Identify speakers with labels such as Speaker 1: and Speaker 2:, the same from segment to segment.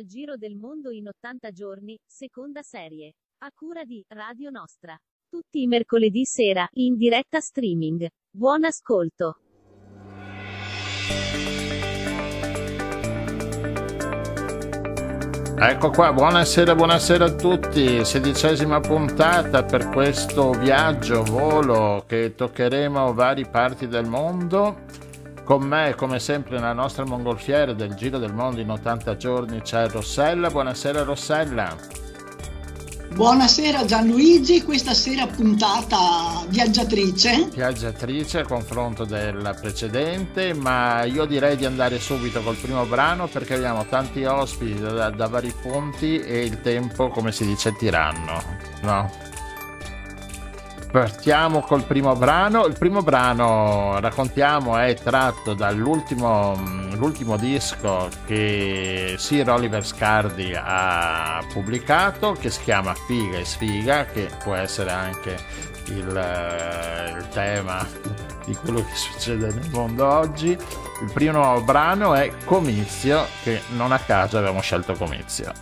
Speaker 1: Al Giro del Mondo in 80 giorni, seconda serie. A cura di Radio Nostra. Tutti i mercoledì sera, in diretta streaming. Buon ascolto.
Speaker 2: Ecco qua, buonasera, buonasera a tutti, sedicesima puntata per questo viaggio, volo che toccheremo varie parti del mondo. Con me, come sempre, nella nostra mongolfiera del Giro del Mondo in 80 giorni c'è Rossella. Buonasera Rossella.
Speaker 3: Buonasera Gianluigi, questa sera puntata viaggiatrice.
Speaker 2: Viaggiatrice a confronto della precedente, ma io direi di andare subito col primo brano perché abbiamo tanti ospiti da, da vari punti e il tempo, come si dice, tiranno. No? Partiamo col primo brano. Il primo brano, raccontiamo, è tratto dall'ultimo l'ultimo disco che Sir Oliver Scardi ha pubblicato, che si chiama Figa e Sfiga, che può essere anche il, il tema di quello che succede nel mondo oggi. Il primo brano è Comizio, che non a caso abbiamo scelto Comizio.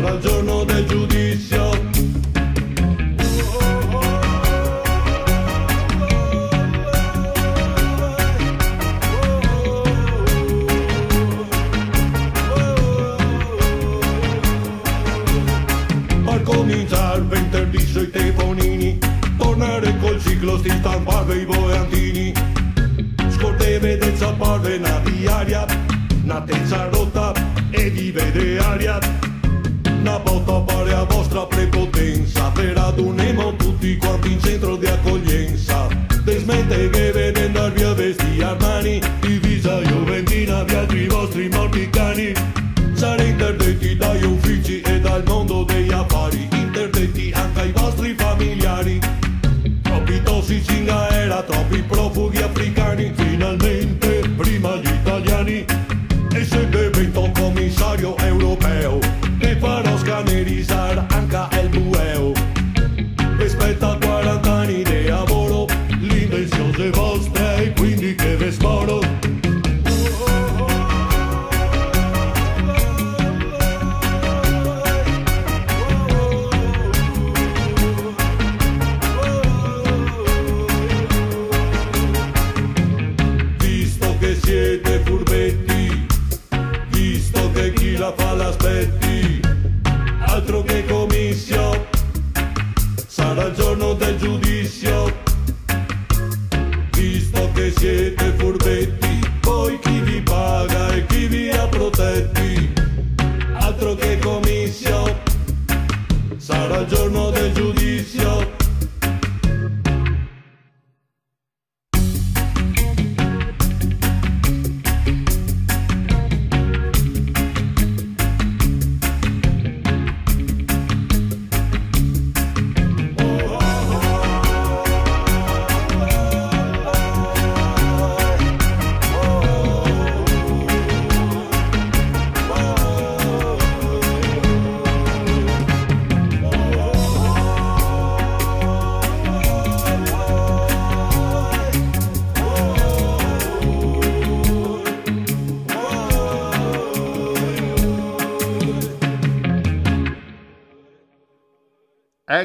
Speaker 2: sarà il giorno del giudizio.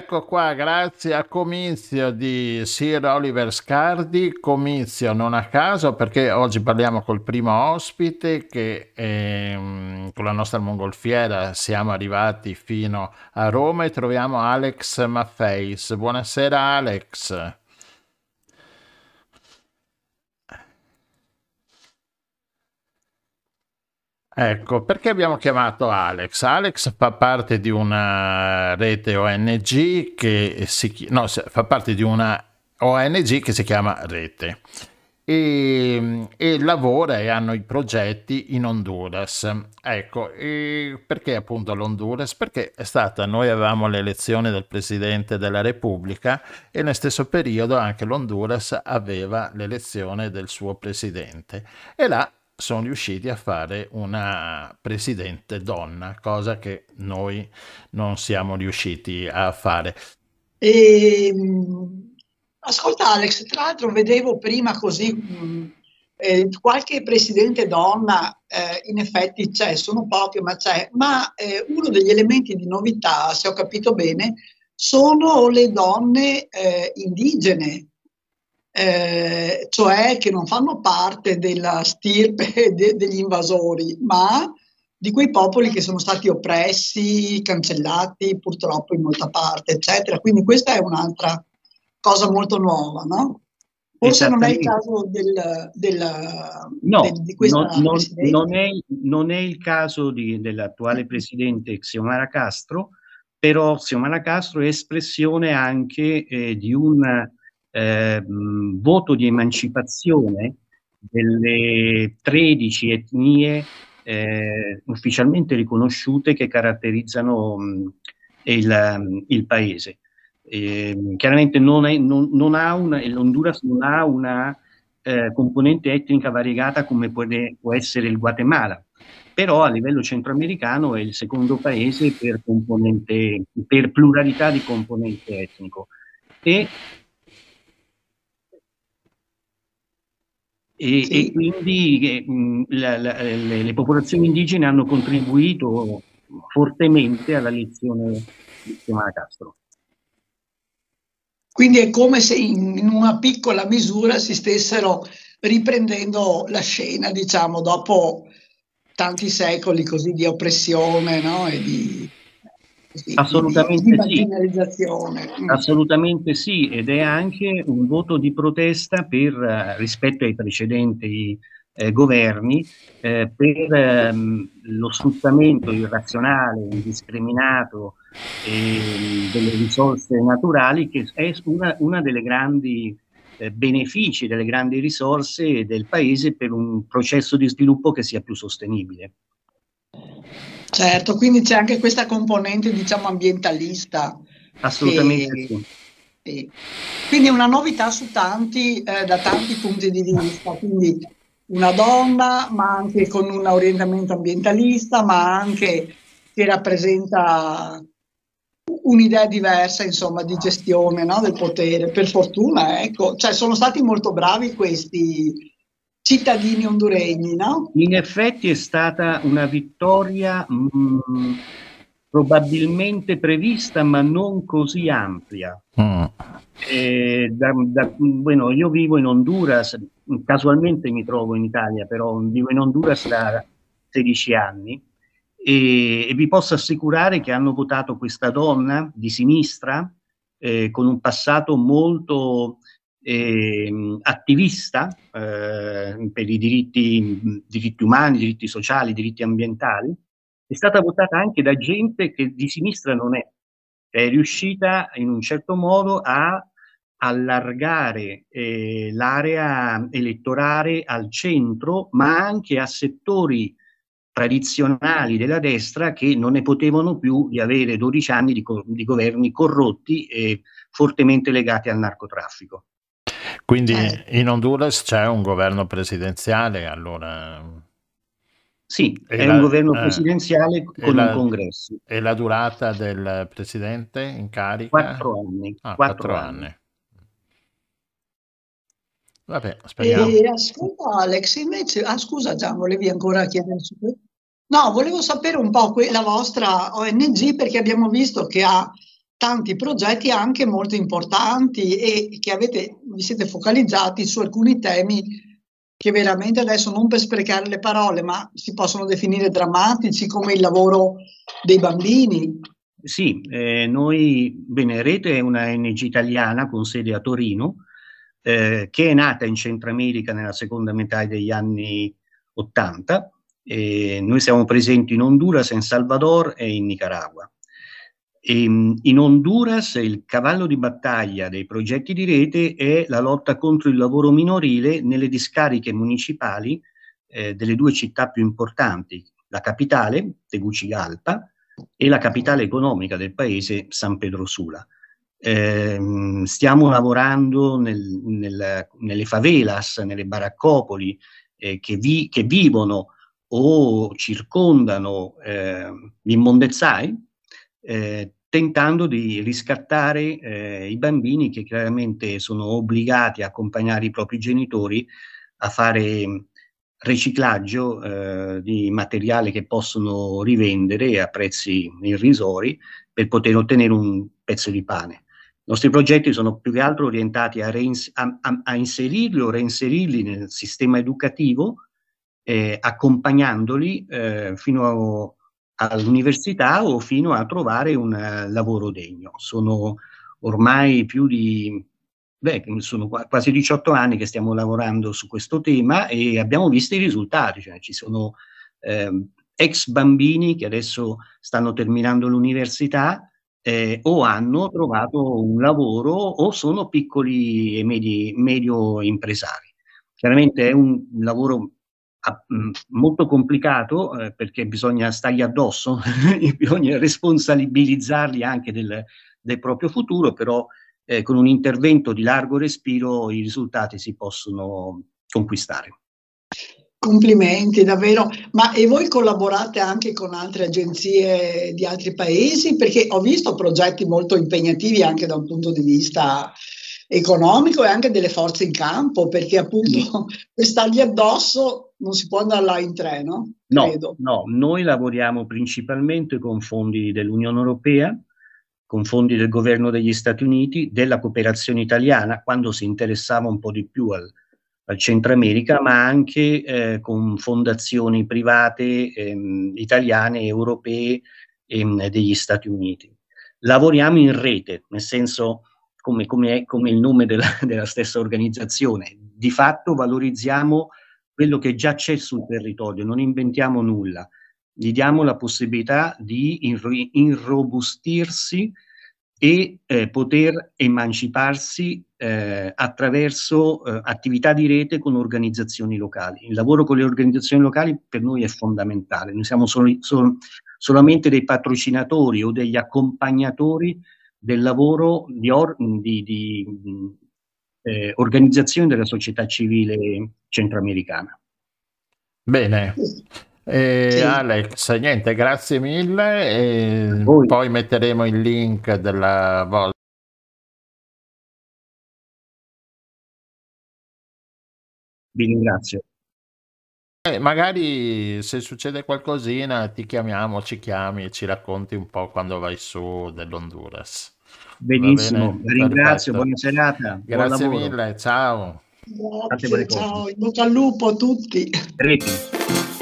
Speaker 4: Ecco qua, grazie a comizio di Sir Oliver Scardi, comizio non a caso perché oggi parliamo col primo ospite che ehm, con la nostra mongolfiera siamo arrivati fino a Roma e troviamo Alex Maffeis. Buonasera Alex. Ecco, perché abbiamo chiamato Alex? Alex fa parte di una rete ONG che si, no, fa parte di una ONG che si chiama Rete e, e lavora e hanno i progetti in Honduras. Ecco, perché appunto l'Honduras? Perché è stata, noi avevamo l'elezione del Presidente della Repubblica e nel stesso periodo anche l'Honduras aveva l'elezione del suo Presidente e là sono riusciti a fare una presidente donna, cosa che noi non siamo riusciti a fare.
Speaker 3: E, ehm, ascolta Alex, tra l'altro vedevo prima così mh, eh, qualche presidente donna, eh, in effetti c'è, sono poche ma c'è, ma eh, uno degli elementi di novità, se ho capito bene, sono le donne eh, indigene eh, cioè che non fanno parte della stirpe de- degli invasori, ma di quei popoli che sono stati oppressi, cancellati purtroppo in molta parte, eccetera. Quindi questa è un'altra cosa molto nuova, no? Forse non è il caso del, del,
Speaker 5: no, del, di questa no, non, non, è, non, è, il caso di, dell'attuale presidente Xiomara Castro, però Xiomara Castro è espressione anche eh, di un eh, voto di emancipazione delle 13 etnie eh, ufficialmente riconosciute che caratterizzano mh, il, il, paese. Eh, chiaramente non, è, non, non ha una, l'Honduras non ha una eh, componente etnica variegata come può, può essere il Guatemala, però a livello centroamericano è il secondo paese per, per pluralità di componente etnico. E E, sì. e quindi mh, la, la, le, le, popolazioni indigene hanno contribuito fortemente alla lezione di Chiamara Castro.
Speaker 3: Quindi è come se in, in, una piccola misura si stessero riprendendo la scena, diciamo, dopo tanti secoli così di oppressione no? e di,
Speaker 5: Assolutamente di, sì. Mm. Assolutamente sì, ed è anche un voto di protesta per, eh, rispetto ai precedenti eh, governi eh, per ehm, lo sfruttamento irrazionale, indiscriminato eh, delle risorse naturali, che è una, una delle grandi eh, benefici, delle grandi risorse del paese per un processo di sviluppo che sia più sostenibile.
Speaker 3: Certo, quindi c'è anche questa componente, diciamo, ambientalista.
Speaker 5: Assolutamente che, sì.
Speaker 3: Quindi una novità su tanti, eh, da tanti punti di vista. Quindi una donna, ma anche con un orientamento ambientalista, ma anche che rappresenta un'idea diversa, insomma, di gestione no, del potere. Per fortuna, ecco, cioè sono stati molto bravi questi cittadini honduregni, no?
Speaker 5: In effetti è stata una vittoria mh, mm, probabilmente prevista, ma non così ampia. Mm. Eh, da, da, bueno, io vivo in Honduras, casualmente mi trovo in Italia, però vivo in Honduras da 16 anni e, e vi posso assicurare che hanno votato questa donna di sinistra eh, con un passato molto eh, attivista eh, per i diritti, diritti umani, diritti sociali, diritti ambientali, è stata votata anche da gente che di sinistra non è, è riuscita in un certo modo a allargare eh, l'area elettorale al centro, ma anche a settori tradizionali della destra che non ne potevano più di avere 12 anni di, di governi corrotti e fortemente legati al narcotraffico.
Speaker 4: Quindi eh. in Honduras c'è un governo presidenziale, allora...
Speaker 5: Sì, e è la, un governo eh, presidenziale con la, un congresso.
Speaker 4: E la durata del presidente in carica?
Speaker 5: Quattro anni.
Speaker 4: Ah, quattro, quattro anni. anni. Vabbè, speriamo.
Speaker 3: E, ascolta Alex, invece, ah, scusa Gian, volevi ancora chiedere su questo? No, volevo sapere un po' que- la vostra ONG perché abbiamo visto che ha tanti progetti anche molto importanti e che avete, vi siete focalizzati su alcuni temi che veramente adesso non per sprecare le parole, ma si possono definire drammatici come il lavoro dei bambini.
Speaker 5: Sì, eh, noi, bene, Rete è una ONG italiana con sede a Torino, eh, che è nata in Centro America nella seconda metà degli anni 80. E noi siamo presenti in Honduras, in Salvador e in Nicaragua. Ehm, in Honduras il cavallo di battaglia dei progetti di rete è la lotta contro il lavoro minorile nelle discariche municipali eh, delle due città più importanti, la capitale, Tegucigalpa, e la capitale economica del paese, San Pedro Sula. Eh, stiamo lavorando nel, nel, nelle favelas, nelle baraccopoli eh, che, vi, che, vivono o circondano eh, gli immondezzai, eh, tentando di riscattare eh, i bambini che chiaramente sono obbligati a accompagnare i propri genitori a fare riciclaggio eh, di materiale che possono rivendere a prezzi irrisori per poter ottenere un pezzo di pane. I nostri progetti sono più che altro orientati a, a, a inserirli o reinserirli nel sistema educativo, eh, accompagnandoli eh, fino all'università o fino a trovare un uh, lavoro degno. Sono ormai più di beh, sono quasi 18 anni che stiamo lavorando su questo tema e abbiamo visto i risultati, cioè ci sono eh, ex bambini che adesso stanno terminando l'università eh, o hanno trovato un lavoro o sono piccoli e medi, medio impresari. Chiaramente è un lavoro molto complicato eh, perché bisogna stargli addosso, bisogna responsabilizzarli anche del, del proprio futuro, però eh, con un intervento di largo respiro i risultati si possono conquistare.
Speaker 3: Complimenti, davvero. Ma e voi collaborate anche con altre agenzie di altri paesi? Perché ho visto progetti molto impegnativi anche da un punto di vista economico e anche delle forze in campo, perché appunto per stargli addosso non si può andare là in treno.
Speaker 5: No, no, noi lavoriamo principalmente con fondi dell'Unione Europea, con fondi del governo degli Stati Uniti, della cooperazione italiana, quando si interessava un po' di più al, al Centro America, ma anche eh, con fondazioni private ehm, italiane, europee e ehm, degli Stati Uniti. Lavoriamo in rete, nel senso come, come, è, come il nome della, della stessa organizzazione. Di fatto valorizziamo quello che già c'è sul territorio, non inventiamo nulla gli diamo la possibilità di irrobustirsi e eh, poter emanciparsi eh, attraverso eh, attività di rete con organizzazioni locali. Il lavoro con le organizzazioni locali per noi è fondamentale, noi siamo solo, solo, solamente dei patrocinatori o degli accompagnatori del lavoro di, or, di, di eh, organizzazione della società civile centroamericana.
Speaker 4: Bene, eh, sì. Alex, niente, grazie mille. E poi metteremo il link della volta.
Speaker 5: Vi ringrazio.
Speaker 4: Eh, magari se succede qualcosina ti chiamiamo, ci chiami e ci racconti un po' quando vai su dell'Honduras.
Speaker 5: Benissimo, ringrazio, buona serata.
Speaker 4: Grazie mille, ciao.
Speaker 3: Grazie, ciao, in bocca al lupo a tutti. Reti.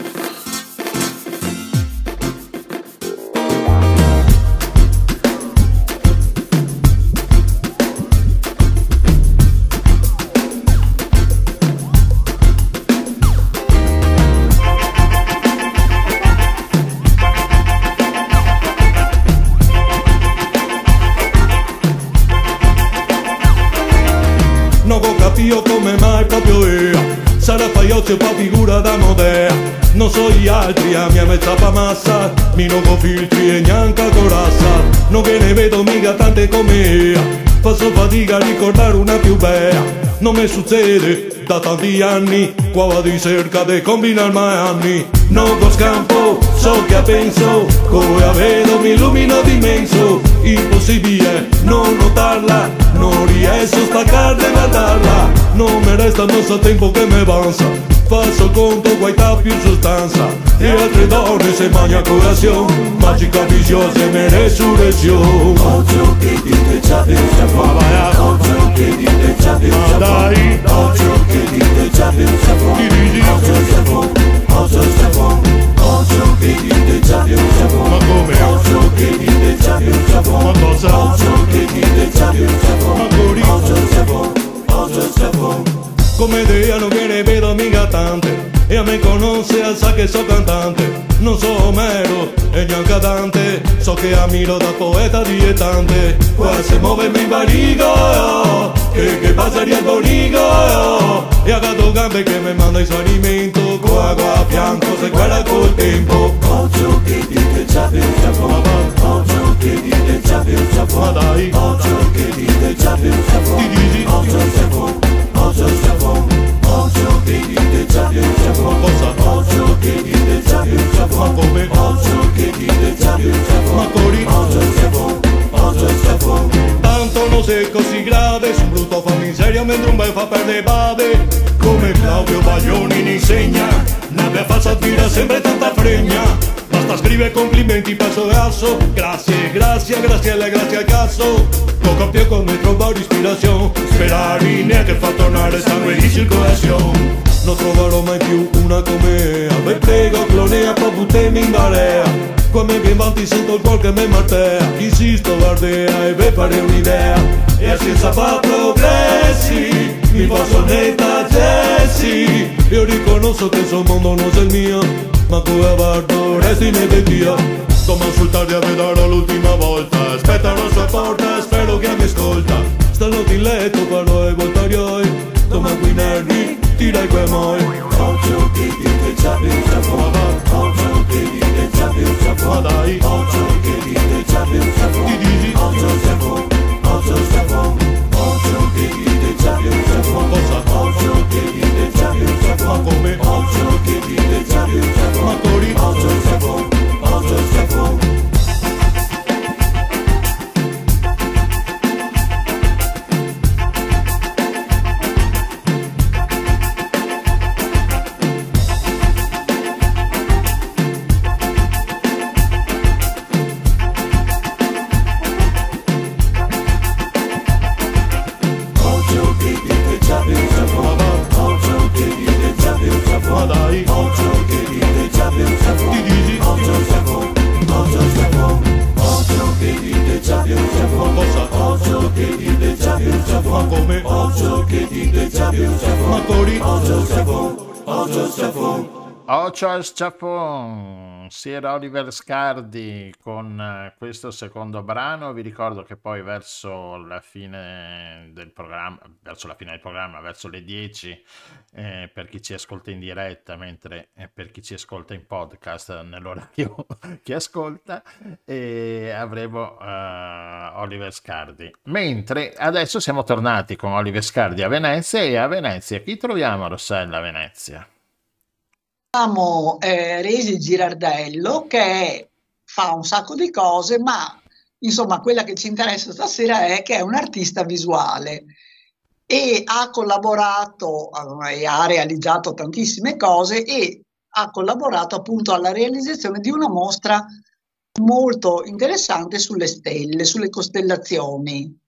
Speaker 2: Bella Non mi succede da tanti anni Qua di cerca di combinare mai anni Non con scampo, so che penso Come la vedo mi illumino d'immenso Impossibile non notarla Non riesco a staccarla e guardarla Non mi resta il nostro tempo che mi avanza passo conto guaita più sostanza E altre donne se magna colazione Magica visiosa e resurrezione Occhio che dite già più Occhio che dite già più Occhio che so cantante Non so Omero e neanche Dante So che ammiro da poeta dilettante Qua se muove mi barigo Che, che passaria il bonigo E ha dato gambe che mi manda il suo alimento. Qua qua a fianco se guarda col tempo. Occhio che dite già più già Occhio che dite già più già Occhio che dite già più già già Occhio già Cosa? Occhio già più Ma cori? Occhio Giappone, occhio Giappone Tanto non sei così grave, su brutto fa miseria mentre un bel fa perdere bade Come Claudio Baglioni ne insegna, nave falsa tira sempre tanta fregna Basta scrivere complimenti passo grasso. Grazie, grazie, grazie alle grazie al cazzo. Poco a poco mi trovo l'ispirazione Sperare neanche fa tornare sangue di circolazione. Non troverò mai più una come a. Me prego clonea per buttarmi in barea Come viene avanti sento il cuore che mi martea Insisto, guardea e ve fare un'idea. E senza fare progressi Mi posso netta Jesse. Io riconosco che il suo mondo non è il mio ma come guardo resti in edetia Come insultarti a vedere l'ultima volta. Aspetta alla sua porta, spero che mi ascolta. Stanotte in letto parlo e voltarioi Come qui nervi, tirai quei moi Occhio che dite già più già Occhio che dite già più già Ma dai. Occhio che dite già più già Ti dici? Occhio Occhio già Occhio che dite già più già Cosa? Occhio Japon.
Speaker 4: Charles Chapon, Sierra Oliver Scardi con eh, questo secondo brano. Vi ricordo che poi verso la fine del programma, verso la fine del programma, verso le 10, eh, per chi ci ascolta in diretta, mentre eh, per chi ci ascolta in podcast nell'orario che ascolta, eh, avremo Oliver Scardi. Mentre adesso siamo tornati con Oliver Scardi a Venezia e a Venezia chi troviamo Rossella a Venezia?
Speaker 3: Abbiamo eh, Resi Girardello che fa un sacco di cose, ma insomma quella che ci interessa stasera è che è un artista visuale e ha collaborato e ha realizzato tantissime cose e ha collaborato appunto alla realizzazione di una mostra molto interessante sulle stelle, sulle costellazioni.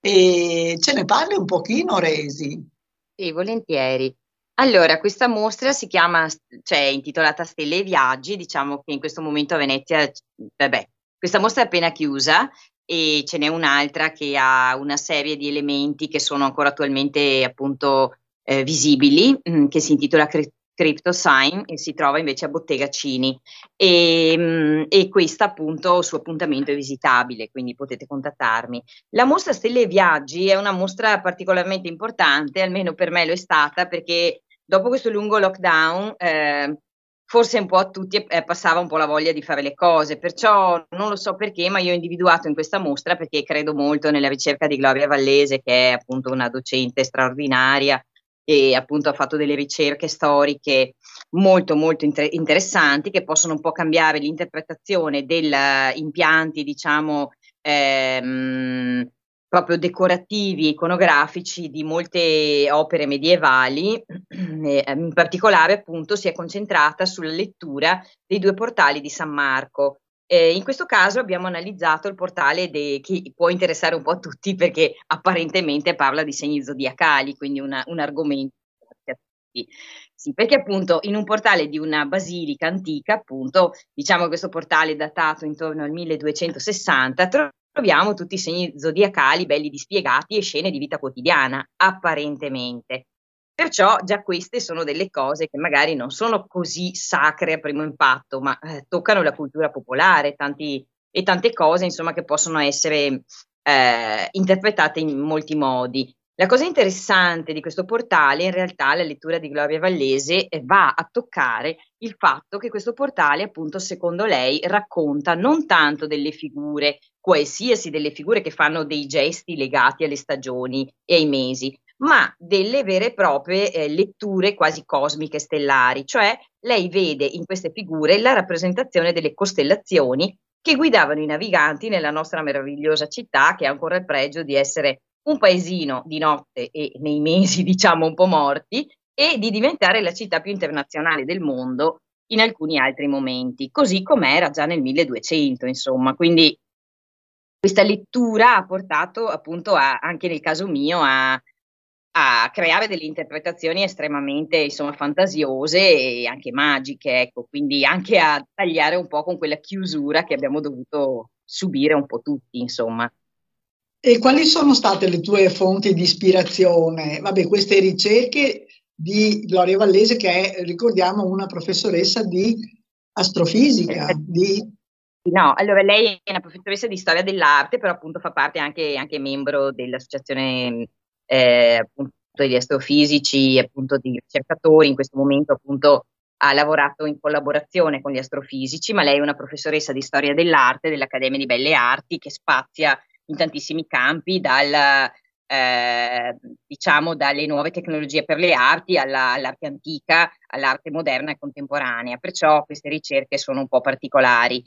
Speaker 3: E ce ne parli un pochino, Resi?
Speaker 6: Sì, volentieri. Allora, questa mostra si chiama, cioè è intitolata Stelle e Viaggi, diciamo che in questo momento a Venezia, vabbè, questa mostra è appena chiusa e ce n'è un'altra che ha una serie di elementi che sono ancora attualmente appunto eh, visibili, mh, mm, che si intitola Cri- Crypto Sign e si trova invece a Bottega Cini e, mh, mm, e questa appunto su appuntamento è visitabile, quindi potete contattarmi. La mostra Stelle e Viaggi è una mostra particolarmente importante, almeno per me lo è stata perché dopo questo lungo lockdown, eh, forse un po' a tutti eh, passava un po' la voglia di fare le cose, perciò non lo so perché, ma io ho individuato in questa mostra perché credo molto nella ricerca di Gloria Vallese, che è appunto una docente straordinaria e appunto ha fatto delle ricerche storiche molto molto inter- interessanti che possono un po' cambiare l'interpretazione degli impianti, diciamo, ehm, proprio decorativi, iconografici di molte opere medievali, in particolare appunto si è concentrata sulla lettura dei due portali di San Marco. Eh, in questo caso abbiamo analizzato il portale de- che può interessare un po' a tutti perché apparentemente parla di segni zodiacali, quindi una, un argomento sì, perché appunto in un portale di una basilica antica, appunto, diciamo che questo portale datato intorno al 1260, troviamo tutti i segni zodiacali belli dispiegati e scene di vita quotidiana, apparentemente. Perciò già queste sono delle cose che magari non sono così sacre a primo impatto, ma eh, toccano la cultura popolare tanti, e tante cose, insomma, che possono essere eh, interpretate in molti modi. La cosa interessante di questo portale, in realtà, la lettura di Gloria Vallese eh, va a toccare il fatto che questo portale, appunto, secondo lei, racconta non tanto delle figure, qualsiasi delle figure che fanno dei gesti legati alle stagioni e ai mesi, ma delle vere e proprie eh, letture quasi cosmiche stellari, cioè lei vede in queste figure la rappresentazione delle costellazioni che guidavano i naviganti nella nostra meravigliosa città che ha ancora il pregio di essere un paesino di notte e nei mesi diciamo un po' morti e di diventare la città più internazionale del mondo in alcuni altri momenti, così come era già nel 1200, insomma. Quindi questa lettura ha portato appunto a, anche nel caso mio a, a creare delle interpretazioni estremamente insomma, fantasiose e anche magiche, ecco, quindi anche a tagliare un po' con quella chiusura che abbiamo dovuto subire un po' tutti, insomma.
Speaker 3: E quali sono state le tue fonti di ispirazione? Vabbè, queste ricerche di Gloria Vallese, che è, ricordiamo, una professoressa di astrofisica. Di...
Speaker 6: No, allora lei è una professoressa di storia dell'arte, però appunto fa parte anche, anche membro dell'associazione eh, appunto degli astrofisici, appunto di ricercatori. In questo momento appunto ha lavorato in collaborazione con gli astrofisici, ma lei è una professoressa di storia dell'arte dell'Accademia di Belle Arti che spazia in tantissimi campi, dal, eh, diciamo dalle nuove tecnologie per le arti alla, all'arte antica, all'arte moderna e contemporanea. Perciò queste ricerche sono un po' particolari.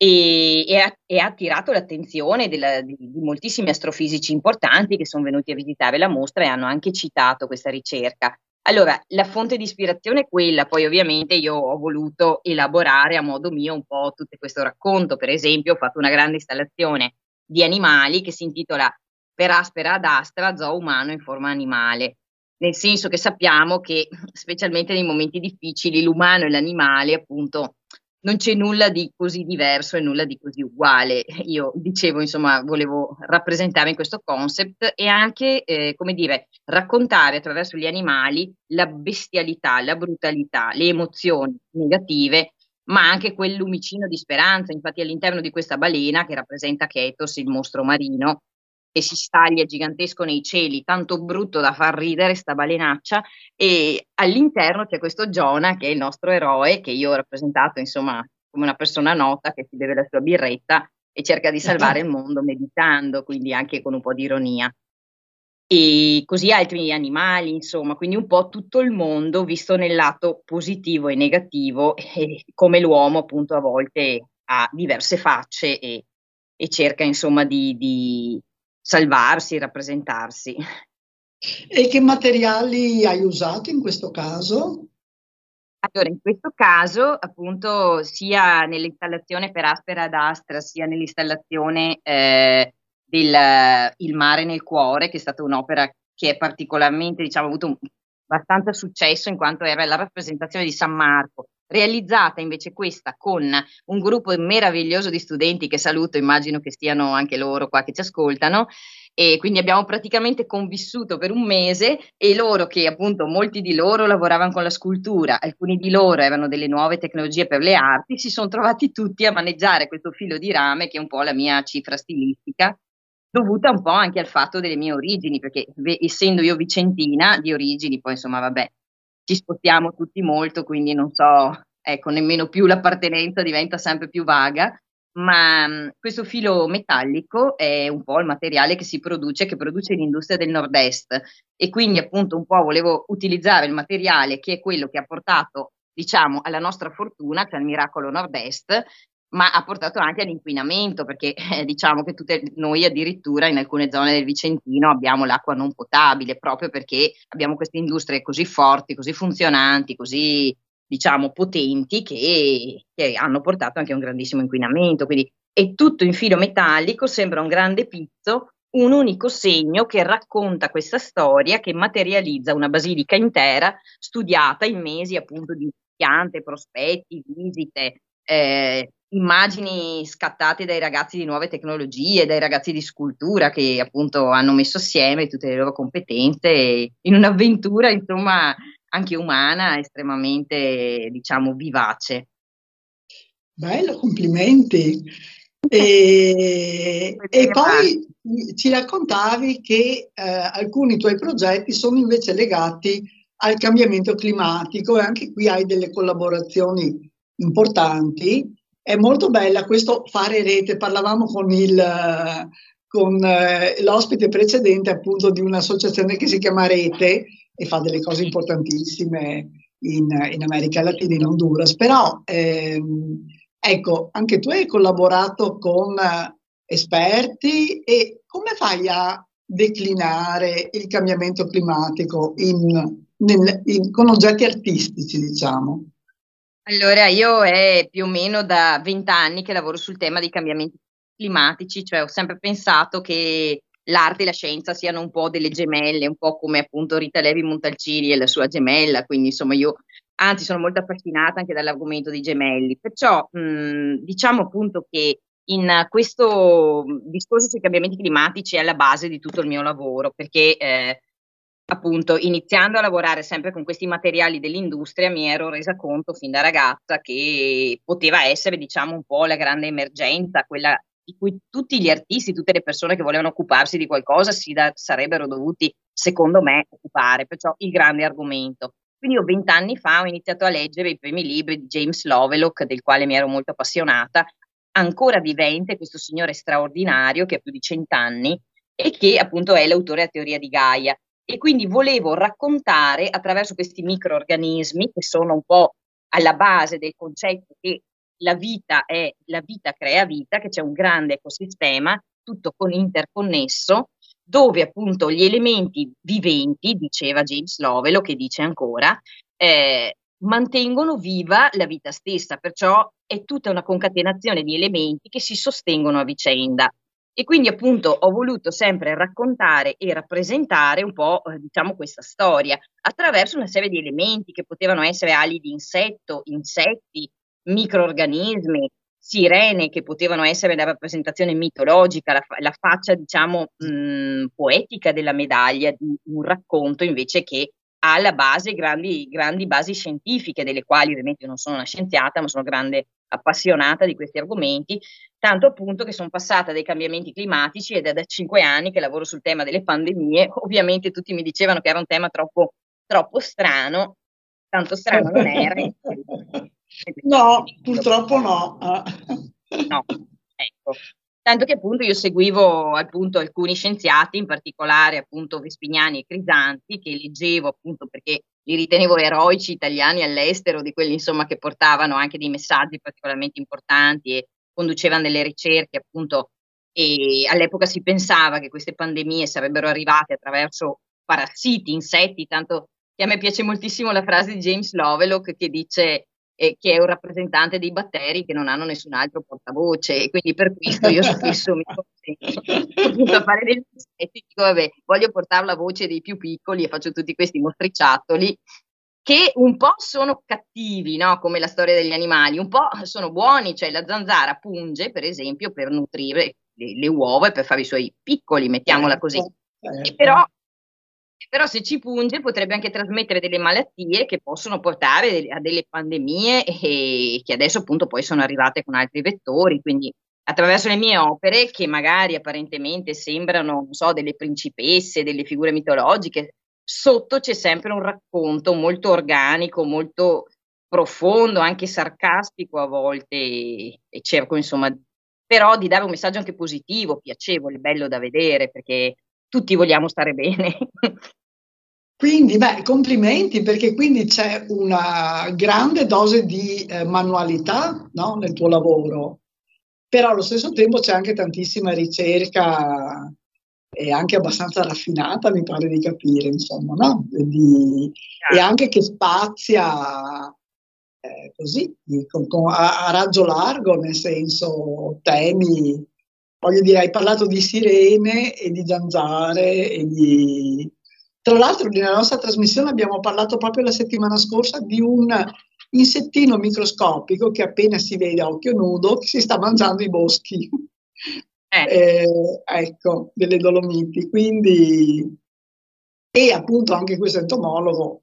Speaker 6: E, e, ha, e ha, attirato l'attenzione della, di, di, moltissimi astrofisici importanti che sono venuti a visitare la mostra e hanno anche citato questa ricerca. Allora, la fonte di ispirazione è quella, poi ovviamente io ho voluto elaborare a modo mio un po' tutto questo racconto. Per esempio, ho fatto una grande installazione di animali che si intitola Per aspera ad astra, zoo umano in forma animale. Nel senso che sappiamo che, specialmente nei momenti difficili, l'umano e l'animale, appunto, non c'è nulla di così diverso e nulla di così uguale. Io dicevo, insomma, volevo rappresentare in questo concept e anche, eh, come dire, raccontare attraverso gli animali la bestialità, la brutalità, le emozioni negative ma anche quel lumicino di speranza. Infatti, all'interno di questa balena che rappresenta Ketos, il mostro marino, che si staglia gigantesco nei cieli, tanto brutto da far ridere sta balenaccia, e all'interno c'è questo Jonah che è il nostro eroe, che io ho rappresentato insomma come una persona nota che si beve la sua birretta e cerca di salvare il mondo meditando, quindi anche con un po' di ironia e così altri animali, insomma, quindi un po' tutto il mondo visto nel lato positivo e negativo, e come l'uomo appunto a volte ha diverse facce e, e cerca insomma di, di salvarsi, rappresentarsi.
Speaker 3: E che materiali hai usato in questo caso?
Speaker 6: Allora, in questo caso, appunto, sia nell'installazione per Aspera ad Astra, sia nell'installazione eh, del Il mare nel cuore, che è stata un'opera che è particolarmente, diciamo, ha avuto un, abbastanza successo in quanto era la rappresentazione di San Marco, realizzata invece questa con un gruppo meraviglioso di studenti che saluto, immagino che stiano anche loro qua che ci ascoltano, e quindi abbiamo praticamente convissuto per un mese e loro che appunto molti di loro lavoravano con la scultura, alcuni di loro erano delle nuove tecnologie per le arti, si sono trovati tutti a maneggiare questo filo di rame che è un po' la mia cifra stilistica dovuta un po' anche al fatto delle mie origini, perché essendo io vicentina di origini, poi insomma vabbè, ci spostiamo tutti molto, quindi non so, ecco, nemmeno più l'appartenenza diventa sempre più vaga, ma mh, questo filo metallico è un po' il materiale che si produce, che produce l'industria del nord-est. E quindi appunto un po' volevo utilizzare il materiale che è quello che ha portato diciamo alla nostra fortuna, cioè al miracolo nord-est, ma ha portato anche all'inquinamento, perché eh, diciamo che tutte, noi addirittura in alcune zone del Vicentino abbiamo l'acqua non potabile, proprio perché abbiamo queste industrie così forti, così funzionanti, così diciamo potenti che, che hanno portato anche a un grandissimo inquinamento. Quindi è tutto in filo metallico, sembra un grande pizzo, un unico segno che racconta questa storia, che materializza una basilica intera, studiata in mesi appunto di piante, prospetti, visite, eh, immagini scattate dai ragazzi di nuove tecnologie, dai ragazzi di scultura che appunto hanno messo assieme tutte le loro competenze in un'avventura, insomma, anche umana, estremamente, diciamo, vivace.
Speaker 3: Bello, complimenti. E, e poi ci raccontavi che eh, alcuni tuoi progetti sono invece legati al cambiamento climatico e anche qui hai delle collaborazioni importanti. È molto bella questo fare rete, parlavamo con, il, con eh, l'ospite precedente appunto di un'associazione che si chiama Rete e fa delle cose importantissime in, in America Latina, in Honduras, però ehm, ecco, anche tu hai collaborato con esperti e come fai a declinare il cambiamento climatico in, nel, in, con oggetti artistici, diciamo?
Speaker 6: Allora, io è più o meno da vent'anni che lavoro sul tema dei cambiamenti climatici, cioè ho sempre pensato che l'arte e la scienza siano un po' delle gemelle, un po' come appunto Rita Levi Montalcini e la sua gemella, quindi insomma io anzi sono molto affascinata anche dall'argomento dei gemelli, perciò mh, diciamo appunto che in questo discorso sui cambiamenti climatici è alla base di tutto il mio lavoro, perché eh, appunto iniziando a lavorare sempre con questi materiali dell'industria mi ero resa conto fin da ragazza che poteva essere diciamo un po' la grande emergenza, quella di cui tutti gli artisti, tutte le persone che volevano occuparsi di qualcosa si da, sarebbero dovuti, secondo me, occupare, perciò il grande argomento. Quindi io vent'anni fa ho iniziato a leggere i primi libri di James Lovelock, del quale mi ero molto appassionata, ancora vivente, questo signore straordinario che ha più di cent'anni e che appunto è l'autore della teoria di Gaia. E quindi volevo raccontare attraverso questi microorganismi che sono un po' alla base del concetto che la vita è la vita crea vita, che c'è un grande ecosistema, tutto con interconnesso, dove appunto gli elementi viventi, diceva James Lovelo, che dice ancora, eh, mantengono viva la vita stessa, perciò è tutta una concatenazione di elementi che si sostengono a vicenda. E quindi appunto ho voluto sempre raccontare e rappresentare un po' eh, diciamo questa storia attraverso una serie di elementi che potevano essere ali di insetto, insetti, microorganismi, sirene che potevano essere la rappresentazione mitologica, la, la faccia diciamo mh, poetica della medaglia di un racconto invece che ha alla base grandi, grandi basi scientifiche, delle quali ovviamente io non sono una scienziata, ma sono grande appassionata di questi argomenti, tanto appunto che sono passata dai cambiamenti climatici ed è da cinque anni che lavoro sul tema delle pandemie. Ovviamente tutti mi dicevano che era un tema troppo, troppo strano, tanto strano non era.
Speaker 3: no, purtroppo no.
Speaker 6: no, ecco tanto che appunto io seguivo appunto alcuni scienziati, in particolare appunto Vespignani e Crisanti, che leggevo appunto perché li ritenevo eroici italiani all'estero, di quelli insomma che portavano anche dei messaggi particolarmente importanti e conducevano delle ricerche appunto e all'epoca si pensava che queste pandemie sarebbero arrivate attraverso parassiti, insetti, tanto che a me piace moltissimo la frase di James Lovelock che dice eh, che è un rappresentante dei batteri che non hanno nessun altro portavoce e quindi per questo io spesso mi concentro a fare degli insetti, dico vabbè, voglio portare la voce dei più piccoli e faccio tutti questi mostriciattoli che un po' sono cattivi, no? come la storia degli animali, un po' sono buoni, cioè la zanzara punge per esempio per nutrire le, le uova e per fare i suoi piccoli, mettiamola certo, così. Certo. Però però se ci punge potrebbe anche trasmettere delle malattie che possono portare a delle pandemie e che adesso appunto poi sono arrivate con altri vettori, quindi attraverso le mie opere che magari apparentemente sembrano, non so, delle principesse, delle figure mitologiche, sotto c'è sempre un racconto molto organico, molto profondo, anche sarcastico a volte e cerco insomma però di dare un messaggio anche positivo, piacevole, bello da vedere perché tutti vogliamo stare bene.
Speaker 3: quindi, beh, complimenti perché quindi c'è una grande dose di eh, manualità no, nel tuo lavoro, però allo stesso tempo c'è anche tantissima ricerca e anche abbastanza raffinata, mi pare di capire, insomma, no? Di, e anche che spazia eh, così, con, con, a, a, raggio largo, nel senso temi, voglio dire, hai parlato di sirene e di zanzare e di tra l'altro nella nostra trasmissione abbiamo parlato proprio la settimana scorsa di un insettino microscopico che appena si vede a occhio nudo si sta mangiando i boschi. Eh. Eh, ecco, delle Dolomiti. Quindi, e appunto anche questo entomologo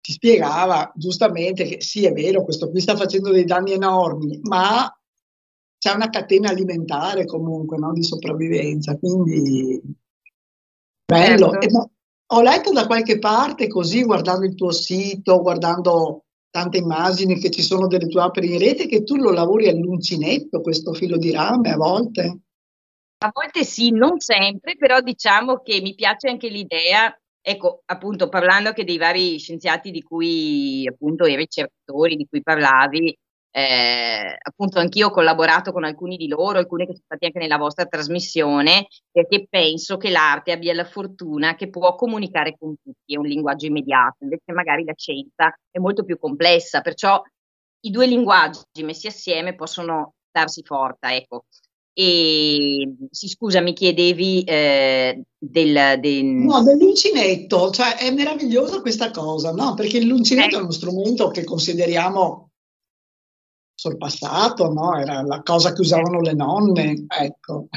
Speaker 3: ci spiegava giustamente che sì, è vero, questo qui sta facendo dei danni enormi, ma c'è una catena alimentare comunque no, di sopravvivenza. Quindi, bello. Certo. Ho letto da qualche parte, così guardando il tuo sito, guardando tante immagini che ci sono delle tue opere in rete, che tu lo lavori all'uncinetto, questo filo di rame a volte.
Speaker 6: A volte sì, non sempre, però diciamo che mi piace anche l'idea, ecco, appunto parlando anche dei vari scienziati di cui, appunto, i ricercatori di cui parlavi, eh, appunto anch'io ho collaborato con alcuni di loro, alcuni che sono stati anche nella vostra trasmissione, perché penso che l'arte abbia la fortuna che può comunicare con tutti, è un linguaggio immediato, invece magari la scienza è molto più complessa, perciò i due linguaggi messi assieme possono darsi forza, ecco. E sì, scusa, mi chiedevi eh, del, del...
Speaker 3: No, dell'uncinetto, cioè è meravigliosa questa cosa, no? Perché l'uncinetto eh. è uno strumento che consideriamo sorpassato, no? Era la cosa che usavano le nonne, ecco.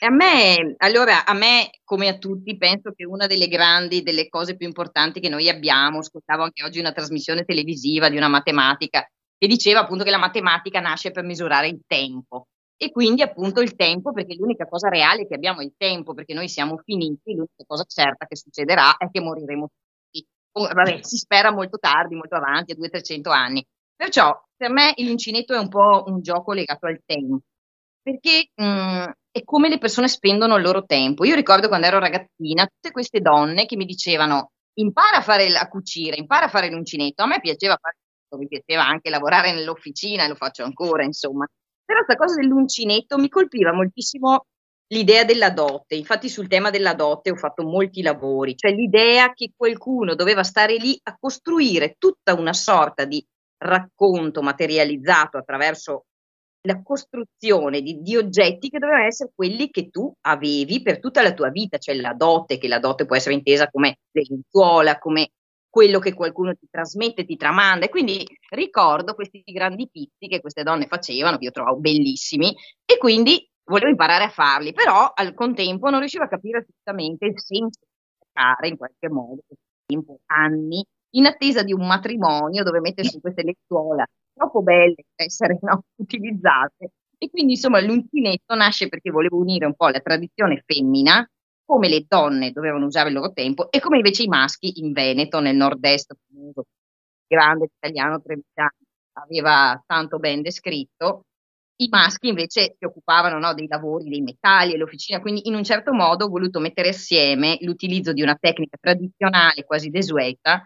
Speaker 6: A me, allora, a me, come a tutti, penso che una delle grandi, delle cose più importanti che noi abbiamo, ascoltavo anche oggi una trasmissione televisiva di una matematica che diceva appunto che la matematica nasce per misurare il tempo. E quindi appunto il tempo, perché l'unica cosa reale che abbiamo è il tempo, perché noi siamo finiti, l'unica cosa certa che succederà è che moriremo tutti. Vabbè, si spera molto tardi, molto avanti, a 200-300 anni. Perciò per me l'uncinetto è un po' un gioco legato al tempo, perché mh, mm, è come le persone spendono il loro tempo. Io ricordo quando ero ragazzina, tutte queste donne che mi dicevano impara a fare la cucire, impara a fare l'uncinetto. A me piaceva fare mi piaceva anche lavorare nell'officina, e lo faccio ancora, insomma. Però questa cosa dell'uncinetto mi colpiva moltissimo l'idea della dote. Infatti sul tema della dote ho fatto molti lavori, cioè l'idea che qualcuno doveva stare lì a costruire tutta una sorta di racconto materializzato attraverso la costruzione di, di, oggetti che dovevano essere quelli che tu avevi per tutta la tua vita, cioè la dote, che la dote può essere intesa come lenzuola, come quello che qualcuno ti trasmette, ti tramanda. E quindi ricordo questi grandi pizzi che queste donne facevano, che io trovavo bellissimi, e quindi volevo imparare a farli, però al contempo non riuscivo a capire assolutamente il senso di fare in qualche modo, tempo, anni, in attesa di un matrimonio dove mettersi queste lenzuola troppo belle per essere no, utilizzate. E quindi insomma l'uncinetto nasce perché volevo unire un po' la tradizione femmina, come le donne dovevano usare il loro tempo, e come invece i maschi in Veneto, nel nord-est, il grande italiano Trevisan aveva tanto ben descritto, i maschi invece si occupavano no, dei lavori, dei metalli e l'officina, quindi in un certo modo ho voluto mettere assieme l'utilizzo di una tecnica tradizionale quasi desueta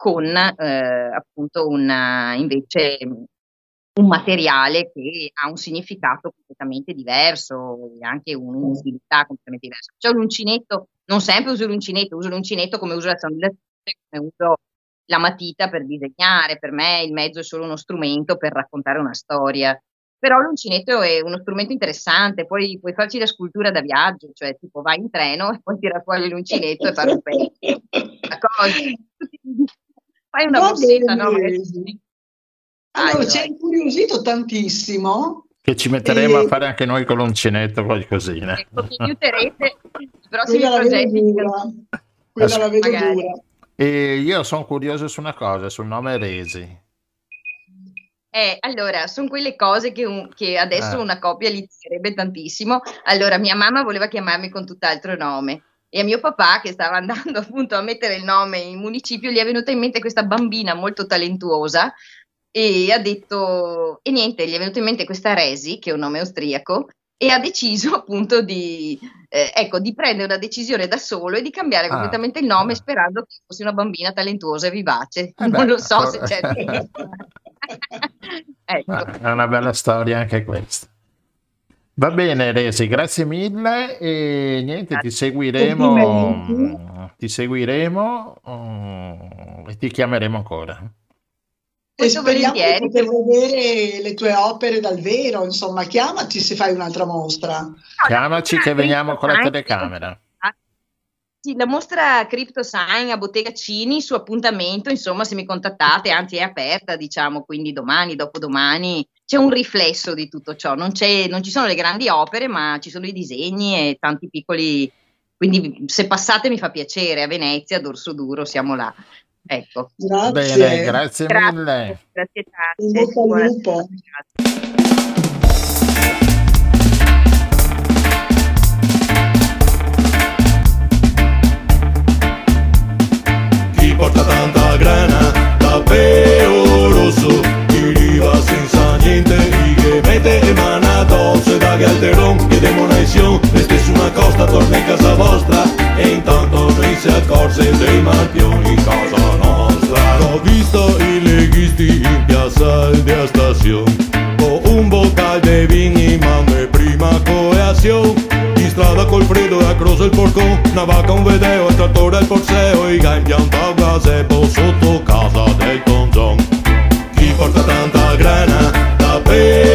Speaker 6: con eh, appunto una, invece un materiale che ha un significato completamente diverso e anche un'utilità completamente diversa. Cioè l'uncinetto, non sempre uso l'uncinetto, uso l'uncinetto come uso la sondazione, come uso la matita per disegnare, per me il mezzo è solo uno strumento per raccontare una storia. Però l'uncinetto è uno strumento interessante, poi puoi farci la scultura da viaggio, cioè tipo vai in treno e poi tirare fuori l'uncinetto e fare un pezzo. Fai una borsetta, no?
Speaker 3: Allora, ci ha incuriosito tantissimo.
Speaker 4: Che ci metteremo e... a fare anche noi con l'uncinetto, qualcosina.
Speaker 6: Ecco, mi aiuterete i prossimi Quella progetti.
Speaker 3: Quella la vedo magari. dura.
Speaker 4: E io sono curioso su una cosa, sul nome Resi.
Speaker 6: Eh, allora, sono quelle cose che, un, che adesso eh. una coppia gli direbbe tantissimo. Allora, mia mamma voleva chiamarmi con tutt'altro nome e a mio papà che stava andando appunto a mettere il nome in municipio gli è venuta in mente questa bambina molto talentuosa e ha detto e niente, gli è venuta in mente questa Resi che è un nome austriaco e ha deciso appunto di, eh, ecco, di prendere una decisione da solo e di cambiare ah, completamente il nome sperando che fosse una bambina talentuosa e vivace. Eh non beh, lo so se c'è.
Speaker 4: ecco. È una bella storia anche questa. Va bene Resi, grazie mille e niente, ti seguiremo, ti seguiremo um, e ti chiameremo ancora.
Speaker 3: E speriamo di poter vedere le tue opere dal vero, insomma, chiamaci se fai un'altra mostra.
Speaker 4: Chiamaci che veniamo con la telecamera.
Speaker 6: Sì, la mostra Crypto Sign a Bottega Cini su appuntamento, insomma, se mi contattate, anzi è aperta, diciamo, quindi domani, dopodomani, c'è un riflesso di tutto ciò. Non, non ci sono le grandi opere, ma ci sono i disegni e tanti piccoli. Quindi se passate mi fa piacere, a Venezia, Dorso Duro, siamo là. Ecco.
Speaker 4: Grazie. Bene, grazie, grazie mille.
Speaker 6: Grazie tante.
Speaker 2: Chi porta tanta grana da rosso, chi riva senza niente, y che mette in mano addosso da Galteron e demonazione, reste su una costa, torna in casa vostra e intanto noi si accorse dei marpioni cosa Ho visto i leghisti in piazza de stazione Con un bocal de vini ma me prima coeazione In strada col freddo e across il porcone Una vacca, un vedeo, il trattore e il porseo I ga in pianta a gazebo sotto casa del tonzon Chi porta tanta grana da peo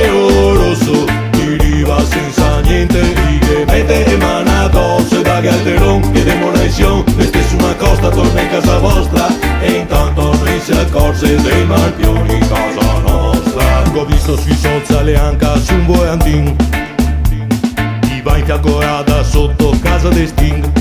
Speaker 2: rosso Chi riva senza niente I che in addosso e da galteron E demolizione, mette su una costa, torna in casa vostra e intanto noi si accorse dei marpioni in casa nostra. Ho visto sui social anche su un voyantin Chi va in fiaccorata sotto casa dei Sting.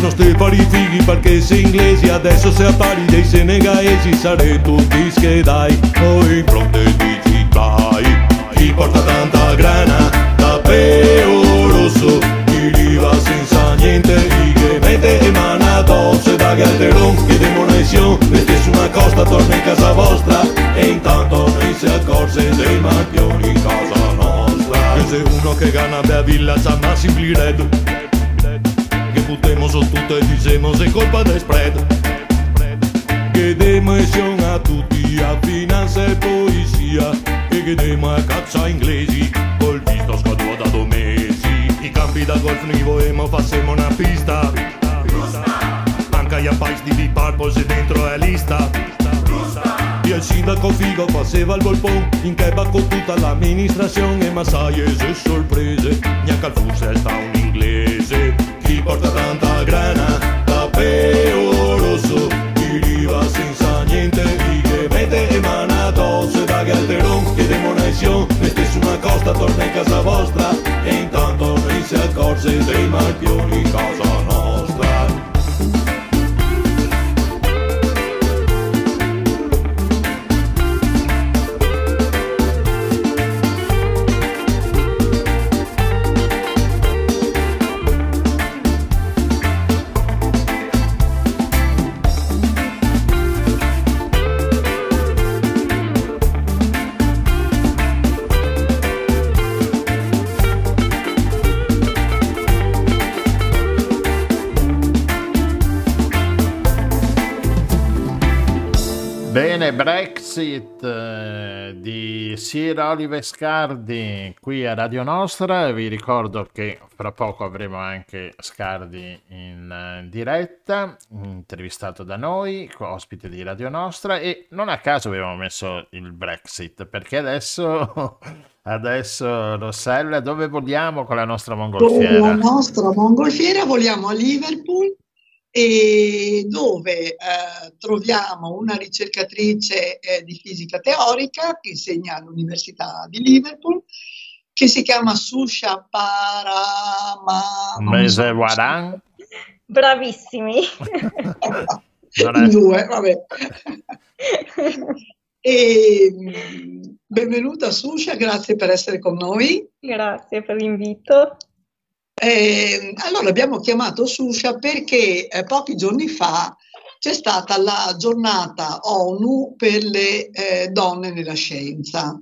Speaker 2: Non stai fare i fighi perché sei inglesi Adesso se appari dei senegalesi Sarei tutti schedai Poi fronte dici vai Chi porta tanta grana Da peo rosso Chi riva senza niente I che mette in mano addosso da Galteron chiedemo un'esione Mette su una costa, torna in casa vostra E intanto noi si accorse dei marpioni in casa nostra. E se uno che gana a villa sa ma simpli red Que putemos o tutto e dicemos è colpa del spread. Che demozione a tutti, a finanza e poesia E demo a caccia inglesi Col visto squadro da due mesi I campi da golf noi vogliamo facciamo una pista. Anche a pais di Deep Purple se dentro è lista. E il sindaco figo faceva il bolpon In kebab con tutta l'amministrazione. Ma sai e sorprese Neanche al fusse sta un inglese. Chi porta tanta su una costa torna in casa vostra E intanto noi si accorse dei marpioni
Speaker 4: Brexit eh, di Sir Oliver Scardi qui a Radio Nostra. Vi ricordo che fra poco avremo anche Scardi in uh, diretta, intervistato da noi, ospite di Radio Nostra e non a caso abbiamo messo il Brexit perché adesso, adesso Rossella, dove vogliamo con la nostra mongolfiera?
Speaker 3: Con la nostra mongolfiera vogliamo a Liverpool e dove eh, troviamo una ricercatrice eh, di fisica teorica che insegna all'Università di Liverpool che si chiama Susha Parama
Speaker 4: Mesewaran.
Speaker 7: Bravissimi.
Speaker 3: In due, vabbè. e, benvenuta Susha, grazie per essere con noi.
Speaker 7: Grazie per l'invito.
Speaker 3: Eh, allora abbiamo chiamato Susha perché eh, pochi giorni fa c'è stata la giornata ONU per le eh, donne nella scienza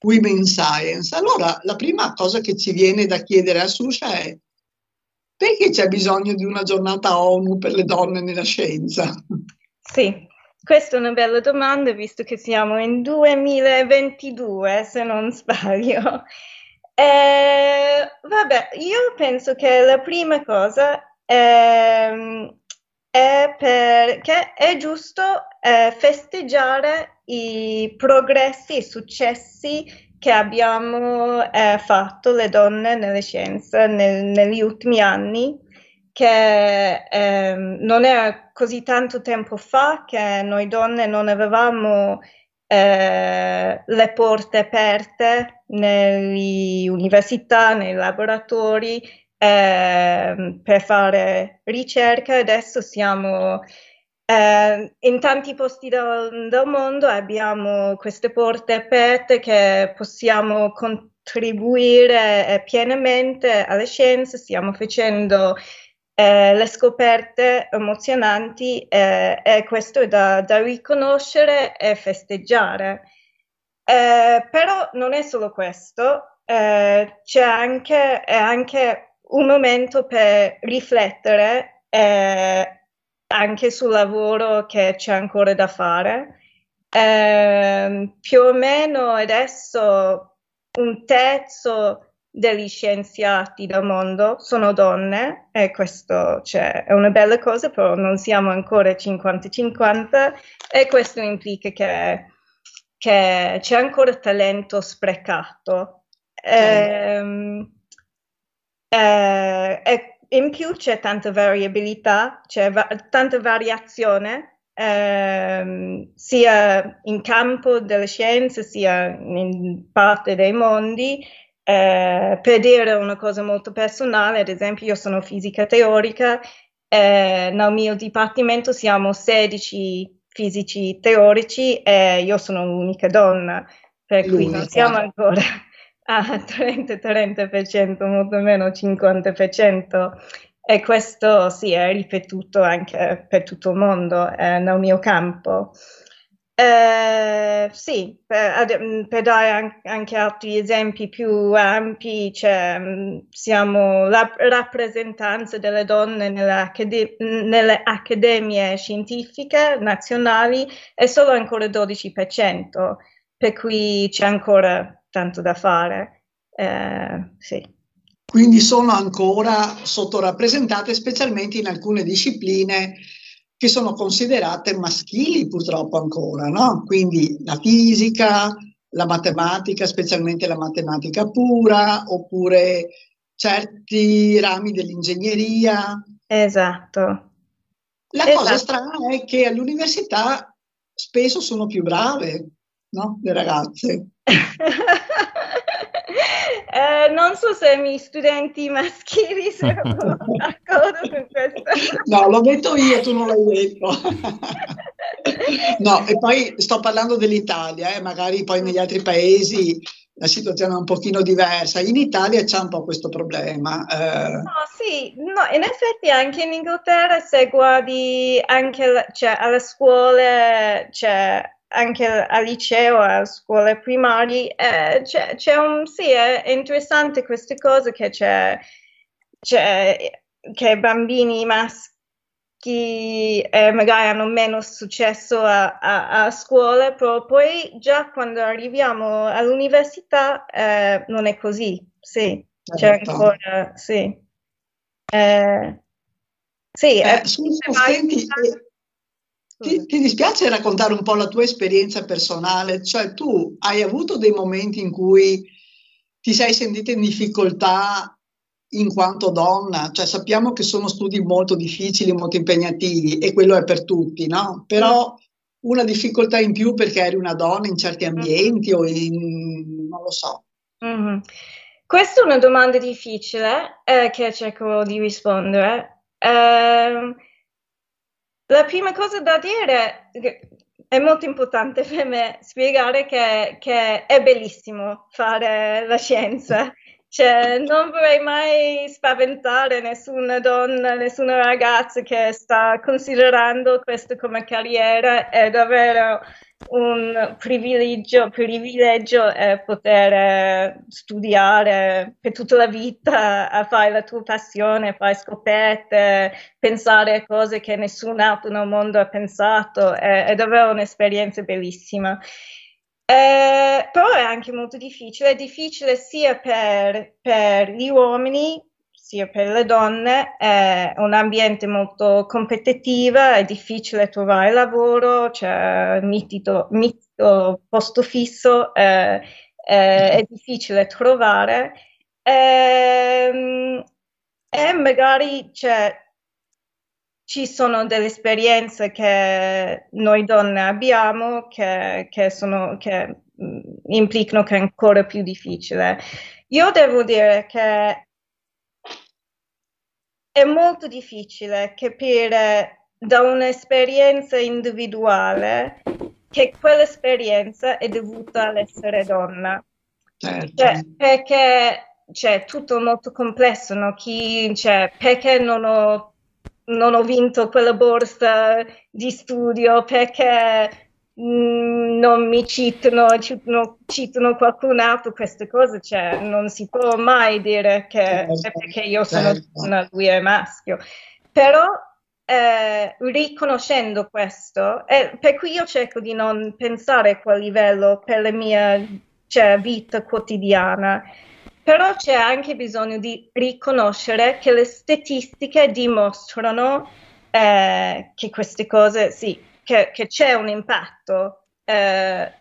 Speaker 3: Women Science. Allora, la prima cosa che ci viene da chiedere a Susha è perché c'è bisogno di una giornata ONU per le donne nella scienza?
Speaker 7: Sì, questa è una bella domanda, visto che siamo in 2022, se non sbaglio. Eh, vabbè, io penso che la prima cosa è, è perché è giusto eh, festeggiare i progressi, i successi che abbiamo eh, fatto le donne nelle scienze nel, negli ultimi anni, che eh, non è così tanto tempo fa che noi donne non avevamo eh, le porte aperte nelle università, nei laboratori eh, per fare ricerca. Adesso siamo eh, in tanti posti del, del, mondo, abbiamo queste porte aperte che possiamo contribuire eh, pienamente alle scienze, stiamo facendo eh, le scoperte emozionanti eh, e questo è da, da, riconoscere e festeggiare. Eh, però non è solo questo, eh, c'è anche, anche, un momento per riflettere eh, anche sul lavoro che c'è ancora da fare. Eh, più o meno adesso un terzo degli scienziati del mondo sono donne e questo cioè, è una bella cosa, però non siamo ancora 50-50 e questo implica che, che c'è ancora talento sprecato. Eh, eh, e in più c'è tanta variabilità, c'è va- tanta variazione ehm, sia in campo delle scienze sia in parte dei mondi eh, per dire una cosa molto personale, ad esempio io sono fisica teorica, eh, nel mio dipartimento siamo 16 fisici teorici e io sono l'unica donna, per cui non siamo ancora a 30-30%, molto meno 50%. E questo sì, è ripetuto anche per tutto il mondo eh, nel mio campo. Eh, sì, per, mm, per dare anche altri esempi più ampi, cioè, mm, siamo la rappresentanza delle donne nelle, accade- nelle accademie scientifiche nazionali è solo ancora 12%, per cui c'è ancora tanto da fare. Eh, sì.
Speaker 3: Quindi sono ancora sottorappresentate, specialmente in alcune discipline che sono considerate maschili purtroppo ancora, no? Quindi la fisica, la matematica, specialmente la matematica pura, oppure certi rami dell'ingegneria.
Speaker 7: Esatto.
Speaker 3: La esatto. cosa strana è che all'università spesso sono più brave, no? Le ragazze.
Speaker 7: Eh, non so se i miei studenti maschili sono d'accordo con questo.
Speaker 3: No, lo metto io, tu non l'hai detto. no, e poi sto parlando dell'Italia, eh, magari poi negli altri paesi la situazione è un pochino diversa. In Italia c'è un po' questo problema.
Speaker 7: Eh. No, sì, no, in effetti anche in Inghilterra se guardi anche cioè, alle scuole, cioè, anche al liceo, a scuole primarie, eh, c'è, c'è, un, sì, è interessante queste cose che c'è, c'è che bambini maschi eh, magari hanno meno successo a, a, a, scuola, però poi già quando arriviamo all'università eh, non è così, sì, c'è certo. ancora, sì. Eh, sì,
Speaker 3: eh, senti, ti, ti, dispiace raccontare un po' la tua esperienza personale? Cioè tu hai avuto dei momenti in cui ti sei sentita in difficoltà in quanto donna? Cioè sappiamo che sono studi molto difficili, molto impegnativi e quello è per tutti, no? Però una difficoltà in più perché eri una donna in certi ambienti o in... non lo so.
Speaker 7: Mm-hmm. Questa è una domanda difficile eh, che cerco di rispondere. Eh, la prima cosa da dire è molto importante per me spiegare che, che è bellissimo fare la scienza. Cioè, non vorrei mai spaventare nessuna donna, nessuna ragazza che sta considerando questo come carriera. È davvero un privilegio, privilegio è poter studiare per tutta la vita, fare la tua passione, fare scoperte, pensare a cose che nessun altro nel mondo ha pensato, è, è davvero un'esperienza bellissima. Eh, però è anche molto difficile, è difficile sia per, per gli uomini sia per le donne, è un ambiente molto competitivo, è difficile trovare lavoro, c'è mitido, mitido posto fisso, è, è, è difficile trovare e, ehm, e magari c'è ci sono delle esperienze che noi donne abbiamo che, che, sono, che implicano che è ancora più difficile. Io devo dire che è molto difficile capire da un'esperienza individuale che quell'esperienza è dovuta all'essere donna. Certo. Cioè, perché c'è cioè, tutto molto complesso, no? Chi, cioè, perché non ho, non ho vinto quella borsa di studio, perché non mi citano, citano, citano, qualcun altro queste cose, cioè non si può mai dire che è certo, perché io sono certo. donna, lui è maschio. Però eh, riconoscendo questo, eh, per cui io cerco di non pensare a quel livello per la mia cioè, vita quotidiana, però c'è anche bisogno di riconoscere che le statistiche dimostrano eh, che queste cose, sì, che, che c'è un impatto, eh,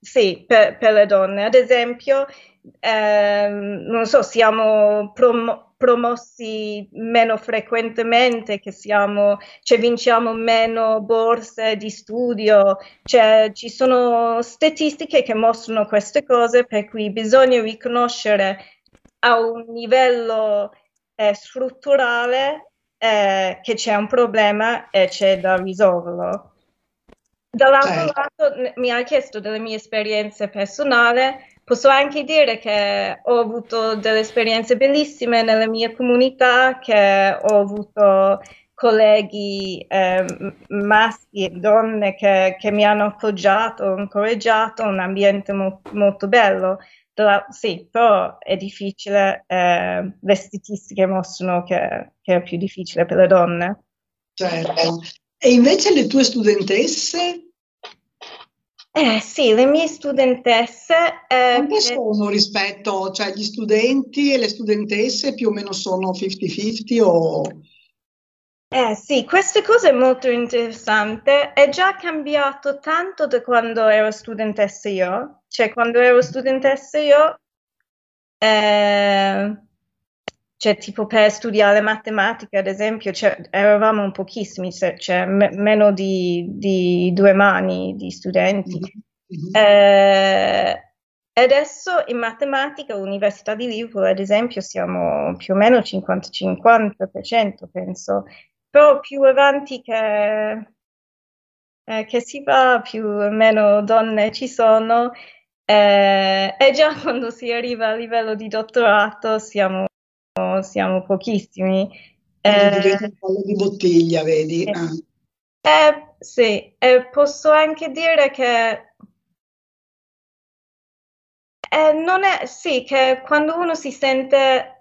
Speaker 7: sì, per, per, le donne. Ad esempio, eh, non so, siamo prom- promossi meno frequentemente, siamo, cioè vinciamo meno borse di studio, cioè ci sono statistiche che mostrano queste cose, per cui bisogna riconoscere a un livello eh, strutturale eh, che c'è un problema e c'è da risolverlo. Dall'altro certo. lato mi ha chiesto delle mie esperienze personali, posso anche dire che ho avuto delle esperienze bellissime nella mia comunità, che ho avuto colleghi eh, maschi e donne che, che, mi hanno appoggiato, incoraggiato, un ambiente mo- molto bello. La, sì, però è difficile, eh, le statistiche mostrano che, che, è più difficile per le donne.
Speaker 3: Certo. E invece le tue studentesse?
Speaker 7: Eh sì, le mie studentesse...
Speaker 3: Eh, Quante sono rispetto, cioè gli studenti e le studentesse più o meno sono 50-50 o...
Speaker 7: Eh sì, questa cosa è molto interessante. È già cambiato tanto da quando ero studentessa io. Cioè, quando ero studentessa io, eh, cioè, tipo per studiare matematica, ad esempio, cioè, eravamo un pochissimi, cioè, me- meno di, di, due mani di studenti. Mm-hmm. Eh, adesso in matematica, all'Università di Liverpool, ad esempio, siamo più o meno 50-50%, penso però più avanti che, eh, che si va, più o meno donne ci sono. Eh, e già quando si arriva a livello di dottorato siamo, siamo pochissimi.
Speaker 3: Eh, diventa un po' di bottiglia, vedi? Eh,
Speaker 7: eh, sì, e posso anche dire che eh, non è, sì, che quando uno si sente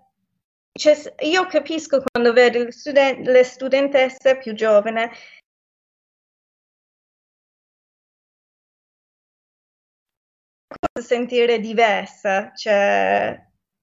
Speaker 7: cioè, io capisco quando vedo le, studen- le studentesse più giovani sentire diversa, cioè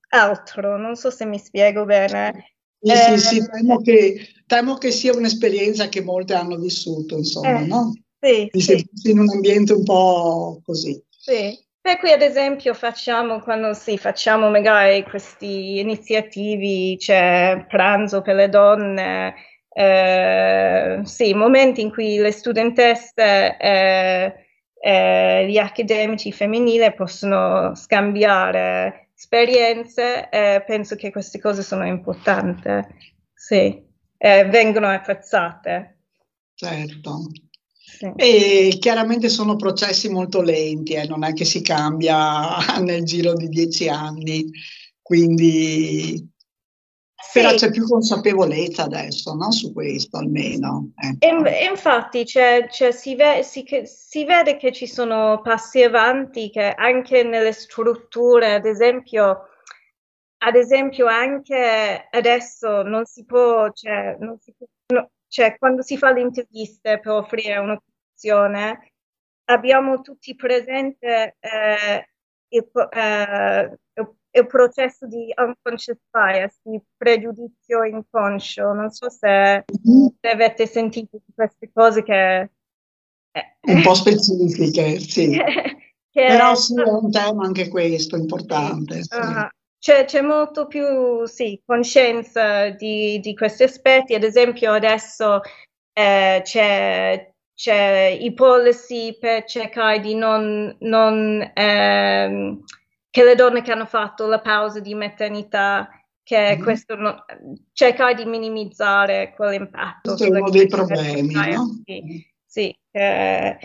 Speaker 7: altro, non so se mi spiego bene.
Speaker 3: Sì, eh, sì, sì, temo che, temo che, sia un'esperienza che molte hanno vissuto, insomma, eh, no?
Speaker 7: Sì, sì.
Speaker 3: in un ambiente un po' così.
Speaker 7: Sì, Beh, qui ad esempio facciamo, quando sì, facciamo magari questi iniziativi, c'è pranzo per le donne, eh, sì, momenti in cui le studentesse e eh, gli accademici femminili possono scambiare esperienze e penso che queste cose sono importanti, sì, e vengono apprezzate.
Speaker 3: Certo. E chiaramente sono processi molto lenti, eh, non è che si cambia nel giro di dieci anni, quindi Sì. Però c'è più consapevolezza adesso, no? Su questo almeno.
Speaker 7: Ecco. E, infatti cioè, cioè, si, ve, si, si, vede che ci sono passi avanti che anche nelle strutture, ad esempio, ad esempio anche adesso non si può, cioè, non si può no, cioè quando si fa le interviste per offrire una posizione, abbiamo tutti presente eh, il, eh, il processo di unconscious bias, di pregiudizio inconscio. Non so se, se avete sentito queste cose che...
Speaker 3: Eh, un po' specifiche, sì. Però sì, è un tema anche questo importante. Sì. Uh,
Speaker 7: c'è, c'è, molto più sì, coscienza di, di, questi aspetti. Ad esempio, adesso eh, c'è, c'è i policy per cercare di non, non ehm, che le donne che hanno fatto la pausa di maternità, che mm-hmm. questo non, cercare di minimizzare quell'impatto.
Speaker 3: Questo è uno dei problemi, no?
Speaker 7: Sì, sì, eh,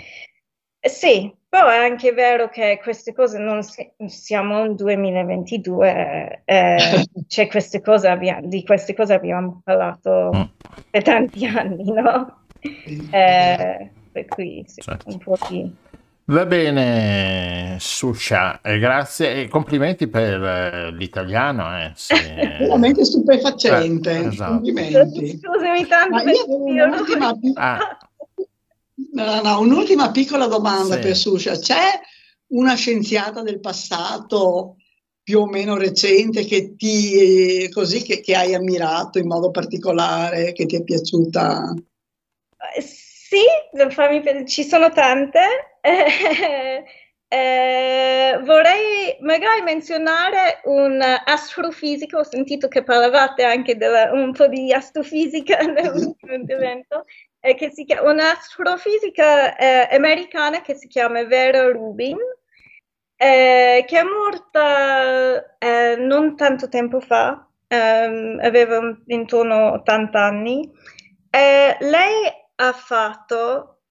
Speaker 7: sì, però è anche vero che queste cose non si, siamo nel 2022, eh, cioè queste cose abbiamo, di queste cose abbiamo parlato mm. per tanti anni, no? Eh, per cui sì, certo. un po' di...
Speaker 4: Va bene, Suscia, eh, grazie e complimenti per eh, l'italiano. Eh,
Speaker 3: sì. Veramente stupefacente. Eh, esatto. Complimenti.
Speaker 7: Scusami tanto. Ma io
Speaker 3: un'ultima, ah. no, no, un'ultima, piccola domanda sì. per Suscia. C'è una scienziata del passato più o meno recente che ti così che, che hai ammirato in modo particolare, che ti è piaciuta?
Speaker 7: Sì, ci sono tante. Eh, eh, vorrei magari menzionare un astrofisico, ho sentito che parlavate anche della, un po' di astrofisica nell'ultimo intervento, eh, che si chiama, un'astrofisica eh, americana che si chiama Vera Rubin, eh, che è morta eh, non tanto tempo fa, ehm, aveva intorno a 80 anni. lei ha fatto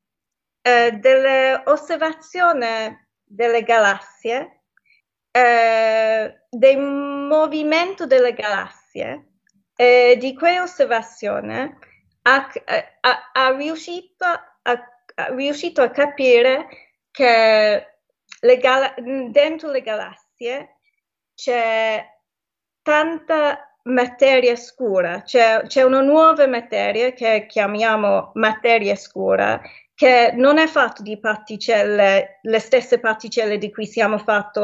Speaker 7: eh, delle osservazioni delle galassie, eh, del movimento delle galassie, e di quelle osservazioni ha, ha, ha, riuscito, ha, riuscito, a capire che le gal- dentro le galassie c'è tanta materia scura, c'è, c'è, una nuova materia che chiamiamo materia scura, che non è fatta di particelle, le stesse particelle di cui siamo fatti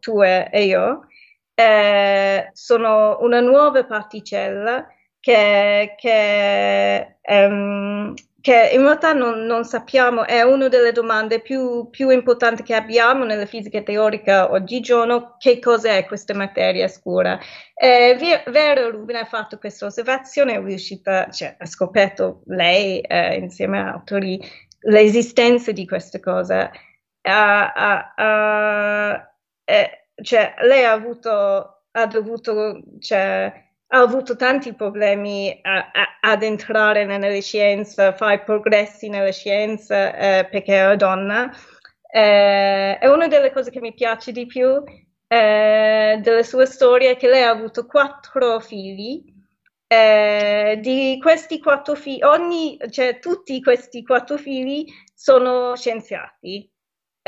Speaker 7: tu e io, eh, sono una nuova particella che, che um, che in realtà non, non, sappiamo, è una delle domande più, più, importanti che abbiamo nella fisica teorica oggigiorno, che cos'è questa materia scura. Eh, Vera Rubin ha fatto questa osservazione, è riuscita, cioè, ha scoperto lei eh, insieme a autori l'esistenza di questa cosa. Uh, uh, uh, cioè, lei ha avuto, ha dovuto, cioè, ha avuto tanti problemi a, a, ad entrare nelle scienze, fare progressi nelle scienze eh, perché era donna. Eh, è una delle cose che mi piace di più eh, delle sue storie che lei ha avuto quattro figli. Eh, di questi quattro figli, ogni, cioè tutti questi quattro figli sono scienziati.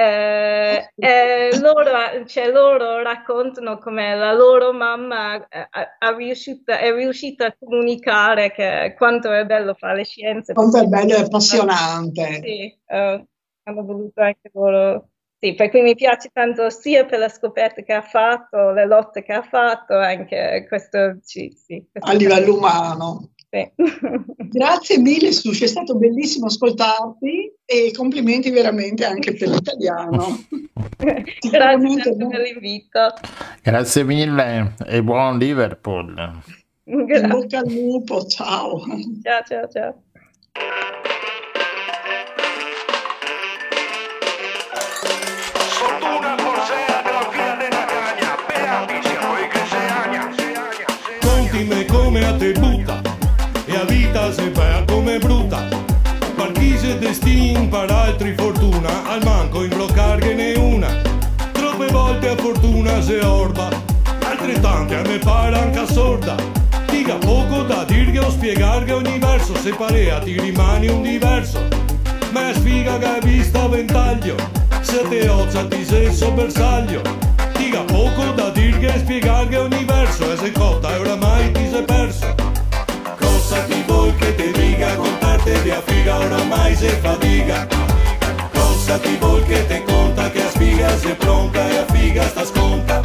Speaker 7: Eh, eh, loro, cioè, loro, raccontano come la loro mamma è, è, riuscita, è, riuscita, a comunicare che quanto è bello fare le scienze.
Speaker 3: Quanto è bello e appassionante.
Speaker 7: Sì, uh, hanno voluto anche loro. Sì, per cui mi piace tanto sia per la scoperta che ha fatto, le lotte che ha fatto, anche questo, sì, sì, questo
Speaker 3: a livello umano. Grazie mille Sushi, è stato bellissimo ascoltarti e complimenti veramente anche per l'italiano.
Speaker 7: Grazie per l'invito.
Speaker 4: Grazie mille e buon Liverpool.
Speaker 3: Grazie. In bocca al lupo, ciao.
Speaker 7: Ciao ciao ciao.
Speaker 2: Per altri fortuna, al manco in ne una. Troppe volte a fortuna se orba, altrettante a me pare anche sorda. Dica poco da dirghe o spiegarghe ogni verso, se parea ti rimani un diverso. Ma sfiga che hai visto a ventaglio, se te ozza ti sei so bersaglio. Dica poco da dirghe e spiegarghe ogni verso, e se cotta e oramai ti sei perso. Cosa ti vuoi che ti dica, contarte di antiga, oramai fatiga fatica. Costati vol che te conta che a sfiga se pronta e a figa sta sconta.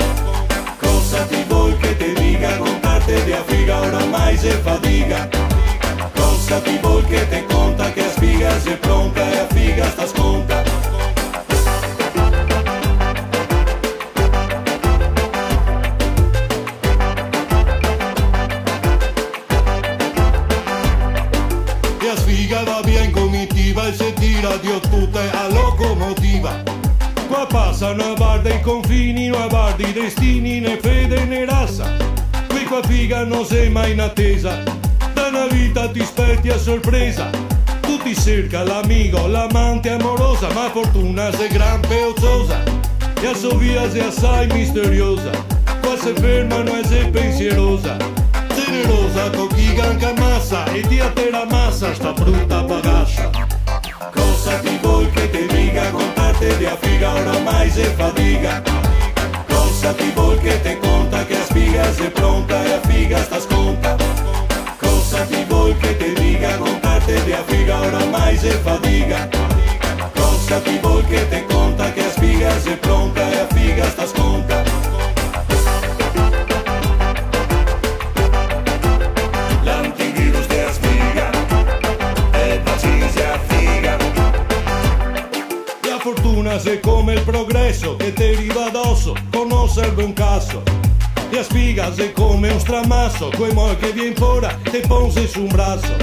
Speaker 2: Costati vol che te dica contarte di a figa, oramai se fatica. Costati vol che te conta che a sfiga se pronta e a figa sta sconta. A sfiga va in comitiva e se tira Dio tutte a locomotiva. Qua passano a barda i confini, non a barda i destini, né fede né razza. Qui qua figa non sei mai in attesa, da una vita ti aspetti a sorpresa. Tu ti cerca l'amico, l'amante amorosa, ma fortuna sei gran peozzosa. E a sua via sei assai misteriosa, qua se fermano e sei pensierosa. generosa co giganca massa e di la massa sta brutta bagascia cosa ti vuoi che te dica contarte di affiga oramai se fatica cosa ti vuoi che te conta che a spiga se pronta e a figa sta sconta cosa ti vuoi che te dica contarte di affiga oramai se fatica cosa ti vuoi che te conta che a spiga se pronta e a figa sta sconta fortuna se come il progresso che ti arriva addosso, con non serve un cazzo. La spiga se come un stramasso, quei moi che viene fuori te ponse su un braccio.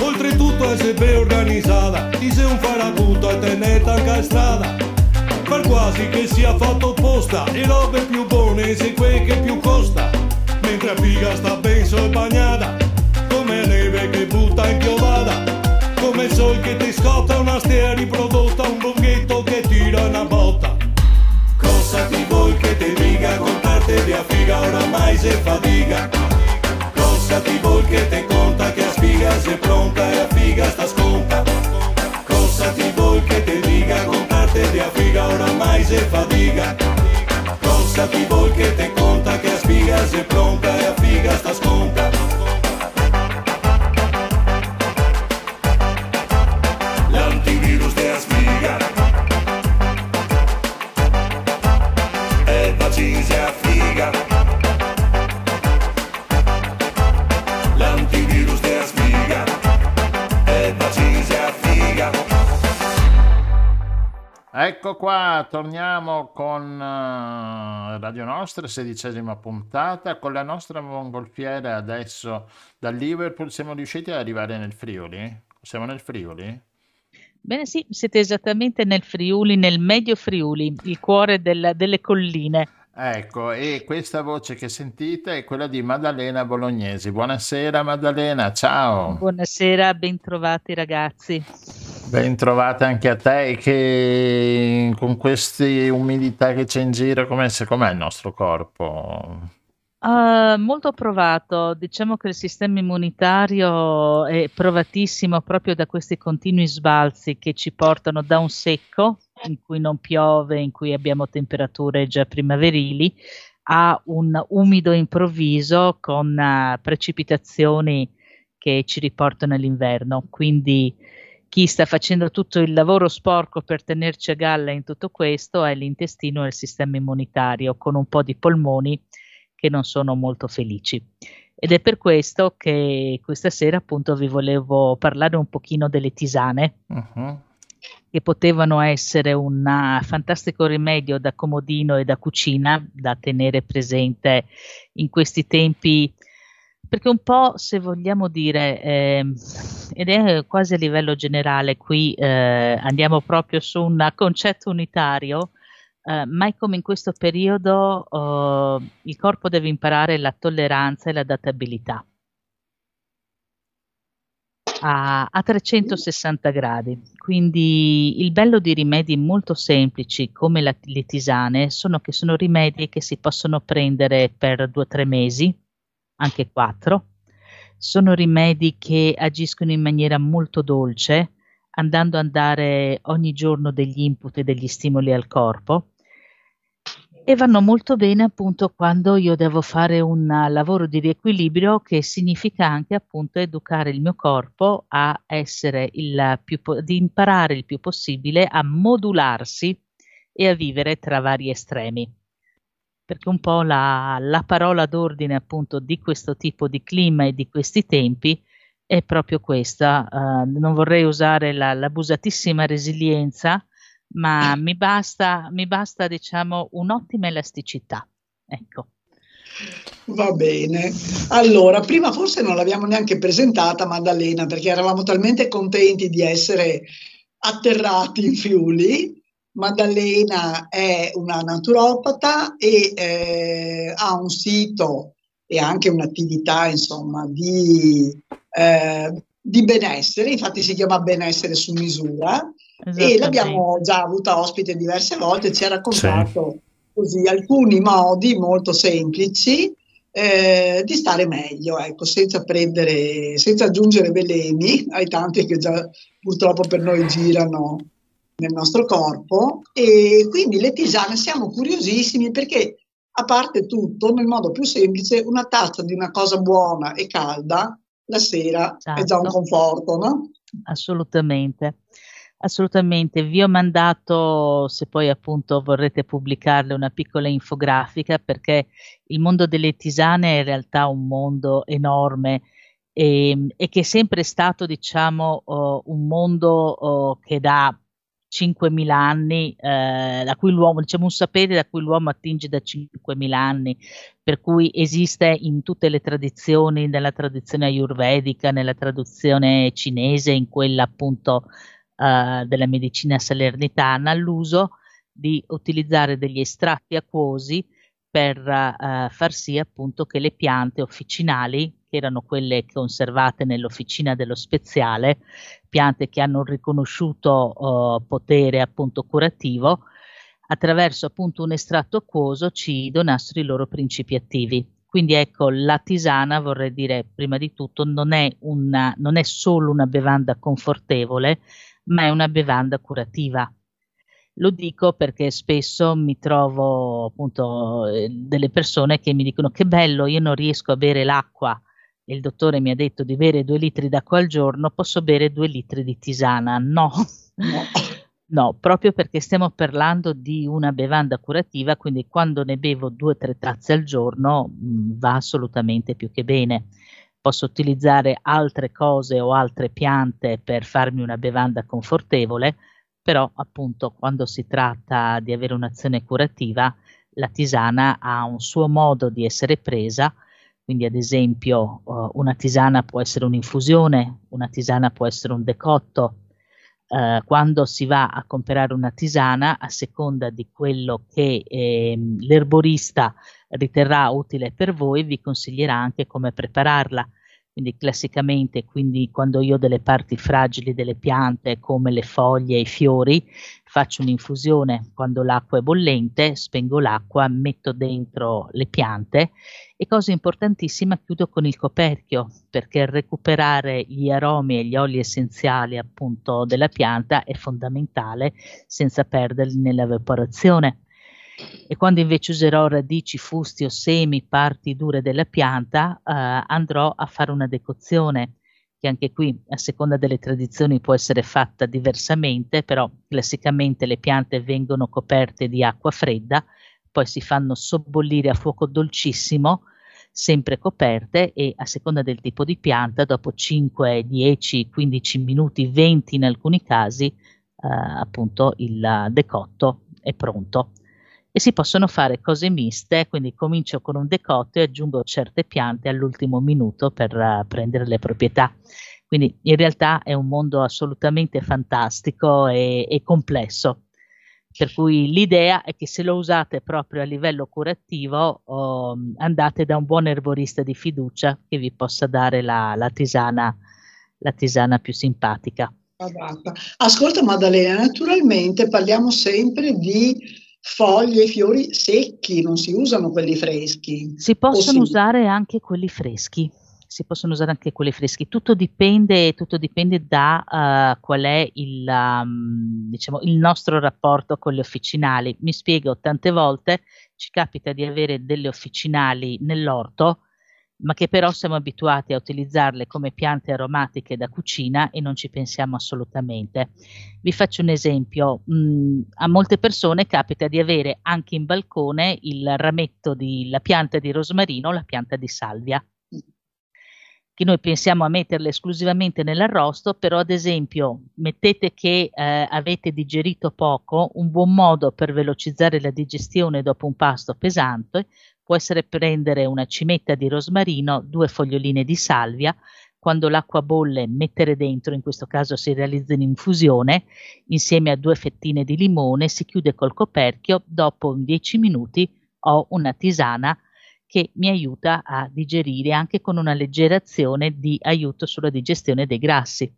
Speaker 2: Oltretutto è se ben organizzata, ti sei un farabutto e tenete anche a strada. Per quasi che sia fatto apposta, e robe più buone se quel che più costa. Mentre a figa sta ben bagnata, come neve che butta in piovada. come il sol che ti scotta una stea riprodotta, un lunghetto che tira una botta. Cosa ti vuoi che ti dica, contarte di affiga oramai se fatica. Cosa ti vuoi che ti conta che a spiga se pronta e a figa sta sconta. Cosa ti vuoi che ti dica, contarte di affiga oramai se fatica. Cosa ti vuoi che ti conta che a spiga se pronta e a figa sta sconta.
Speaker 4: Ecco qua, torniamo con eh, Radio Nostra, sedicesima puntata, con la nostra mongolfiera adesso da Liverpool. Siamo riusciti ad arrivare nel Friuli? Siamo nel Friuli?
Speaker 8: Bene, sì, siete esattamente nel Friuli, nel medio Friuli, il cuore del- delle colline.
Speaker 4: Ecco, e questa voce che sentite è quella di Maddalena Bolognesi. Buonasera Maddalena, ciao.
Speaker 8: Buonasera, bentrovati ragazzi.
Speaker 4: Ben trovata anche a te che con queste umidità che c'è in giro, com'è, com'è il nostro corpo?
Speaker 8: Ah, molto provato, diciamo che il sistema immunitario è provatissimo proprio da questi continui sbalzi che ci portano da un secco, in cui non piove, in cui abbiamo temperature già primaverili, a un umido improvviso con eh, precipitazioni che ci riportano all'inverno. Quindi chi sta facendo tutto il lavoro sporco per tenerci a galla in tutto questo è l'intestino e il sistema immunitario, con un po' di polmoni che non sono molto felici. Ed è per questo che questa sera appunto vi volevo parlare un pochino delle tisane
Speaker 4: Mhm.
Speaker 8: che potevano essere un ah, fantastico rimedio da comodino e da cucina da tenere presente in questi tempi, perché un po' se vogliamo dire, ehm, ed è quasi a livello generale, qui eh, andiamo proprio su un concetto unitario, eh, mai come in questo periodo eh, il corpo deve imparare la tolleranza e l'adattabilità a, a 360 gradi. Quindi il bello di rimedi molto semplici come la- le tisane sono che sono rimedi che si possono prendere per due o tre mesi, anche quattro, sono rimedi che agiscono in maniera molto dolce, andando a dare ogni giorno degli input e degli stimoli al corpo. E vanno molto bene appunto quando io devo fare un lavoro di riequilibrio che significa anche appunto educare il mio corpo a essere il più di imparare il più possibile a modularsi e a vivere tra vari estremi perché un po' la, la parola d'ordine appunto di questo tipo di clima e di questi tempi è proprio questa. Uh, non vorrei usare la, l'abusatissima resilienza, ma mi basta, mi basta, diciamo, un'ottima elasticità. Ecco.
Speaker 3: Va bene. Allora, prima forse non l'abbiamo neanche presentata Maddalena perché eravamo talmente contenti di essere atterrati in Friuli Maddalena è una naturopata e eh, ha un sito e anche un'attività insomma di, eh, di, benessere, infatti si chiama benessere su misura. E l'abbiamo già avuta ospite diverse volte, ci ha raccontato sì. così alcuni modi molto semplici eh, di stare meglio, ecco, senza prendere, senza aggiungere veleni ai tanti che già purtroppo per noi girano nel nostro corpo e quindi le tisane siamo curiosissimi perché a parte tutto, nel modo più semplice, una tazza di una cosa buona e calda la sera esatto. è già un esatto. conforto, no?
Speaker 8: Assolutamente. Assolutamente, vi ho mandato, se poi appunto vorrete pubblicarle, una piccola infografica perché il mondo delle tisane è in realtà un mondo enorme e, e che è sempre stato, diciamo, uh, un mondo uh, che da 5.000 anni, eh, da cui l'uomo, diciamo un sapere da cui l'uomo attinge da 5.000 anni, per cui esiste in tutte le tradizioni, nella tradizione ayurvedica, nella tradizione cinese, in quella appunto eh, della medicina salernitana, l'uso di utilizzare degli estratti acquosi per eh, far sì appunto che le piante officinali che erano quelle conservate nell'officina dello speziale, piante che hanno un riconosciuto uh, potere appunto curativo, attraverso appunto un estratto acquoso ci donassero i loro principi attivi. Quindi ecco, la tisana vorrei dire prima di tutto non è, una, non è solo una bevanda confortevole, ma è una bevanda curativa. Lo dico perché spesso mi trovo appunto eh, delle persone che mi dicono che bello, io non riesco a bere l'acqua il dottore mi ha detto di bere due litri d'acqua al giorno, posso bere due litri di tisana. No. no. No, proprio perché stiamo parlando di una bevanda curativa, quindi quando ne bevo due o tre tazze al giorno mh, mm, va assolutamente più che bene. Posso utilizzare altre cose o altre piante per farmi una bevanda confortevole, però appunto quando si tratta di avere un'azione curativa, la tisana ha un suo modo di essere presa quindi ad esempio uh, una tisana può essere un'infusione, una tisana può essere un decotto. Uh, quando si va a comprare una tisana, a seconda di quello che eh, l'erborista riterrà utile per voi, vi consiglierà anche come prepararla. Quindi classicamente, quindi quando io ho delle parti fragili delle piante come le foglie e i fiori, faccio un'infusione. Quando l'acqua è bollente, spengo l'acqua, metto dentro le piante e cosa importantissima, chiudo con il coperchio perché recuperare gli aromi e gli oli essenziali appunto della pianta è fondamentale senza perderli nell'evaporazione e quando invece userò radici, fusti o semi, parti dure della pianta, eh, andrò a fare una decozione che anche qui a seconda delle tradizioni può essere fatta diversamente, però classicamente le piante vengono coperte di acqua fredda, poi si fanno sobbollire a fuoco dolcissimo, sempre coperte e a seconda del tipo di pianta, dopo 5, 10, 15 minuti, 20 in alcuni casi, eh, appunto il decotto è pronto e si possono fare cose miste, quindi comincio con un decotto e aggiungo certe piante all'ultimo minuto per uh, prendere le proprietà. Quindi in realtà è un mondo assolutamente fantastico e, e complesso. Per cui l'idea è che se lo usate proprio a livello curativo, oh, andate da un buon erborista di fiducia che vi possa dare la, la, tisana, la tisana più simpatica.
Speaker 3: Ascolta Maddalena, naturalmente parliamo sempre di foglie e fiori secchi, non si usano quelli freschi.
Speaker 8: Si possono si... usare anche quelli freschi. si possono usare anche quelle fresche. Tutto dipende, tutto dipende da uh, qual è il, um, diciamo, il nostro rapporto con le officinali. Mi spiego, tante volte ci capita di avere delle officinali nell'orto ma che però siamo abituati a utilizzarle come piante aromatiche da cucina e non ci pensiamo assolutamente. Vi faccio un esempio, mm, a molte persone capita di avere anche in balcone il rametto della pianta di rosmarino o la pianta di salvia che noi pensiamo a metterle esclusivamente nell'arrosto, però ad esempio mettete che eh, avete digerito poco, un buon modo per velocizzare la digestione dopo un pasto pesante può essere prendere una cimetta di rosmarino, due foglioline di salvia, quando l'acqua bolle mettere dentro, in questo caso si realizza un'infusione, insieme a due fettine di limone, si chiude col coperchio, dopo 10 minuti ho una tisana che mi aiuta a digerire anche con una leggera azione di aiuto sulla digestione dei grassi.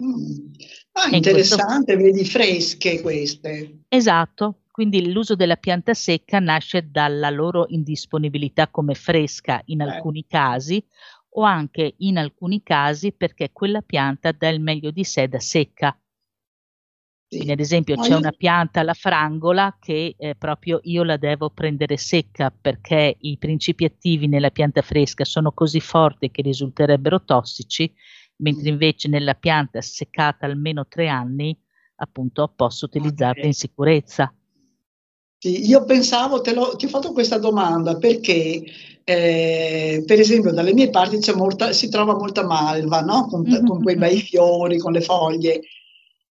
Speaker 3: Mm. Ah, interessante, questo... vedi fresche queste.
Speaker 8: Esatto, quindi l'uso della pianta secca nasce dalla loro indisponibilità come fresca in eh. alcuni casi o anche in alcuni casi perché quella pianta dà il meglio di sé da secca. Quindi ad esempio c'è una pianta, la frangola, che eh, proprio io la devo prendere secca perché i principi attivi nella pianta fresca sono così forti che risulterebbero tossici, mentre mm. invece nella pianta seccata almeno tre anni, appunto, posso utilizzarla okay. in sicurezza.
Speaker 3: Sì, io pensavo, te lo, ti ho fatto questa domanda perché, eh, per esempio, dalle mie parti molta, si trova molta malva, no? con, mm-hmm. con, quei bei fiori, con le foglie.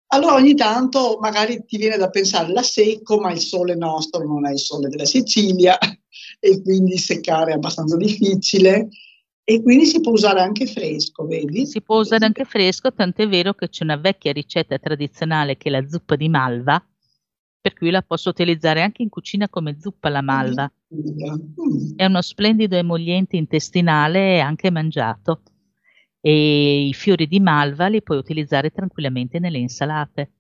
Speaker 3: Allora ogni tanto magari ti viene da pensare la secco, ma il sole nostro non è il sole della Sicilia e quindi seccare è abbastanza difficile. E quindi si può usare anche fresco, vedi?
Speaker 8: Si può usare anche fresco, tant'è vero che c'è una vecchia ricetta tradizionale che è la zuppa di malva, per cui la posso utilizzare anche in cucina come zuppa alla malva. Mm. È uno splendido emoliente intestinale e anche mangiato. E i fiori di malva li puoi utilizzare tranquillamente nelle insalate.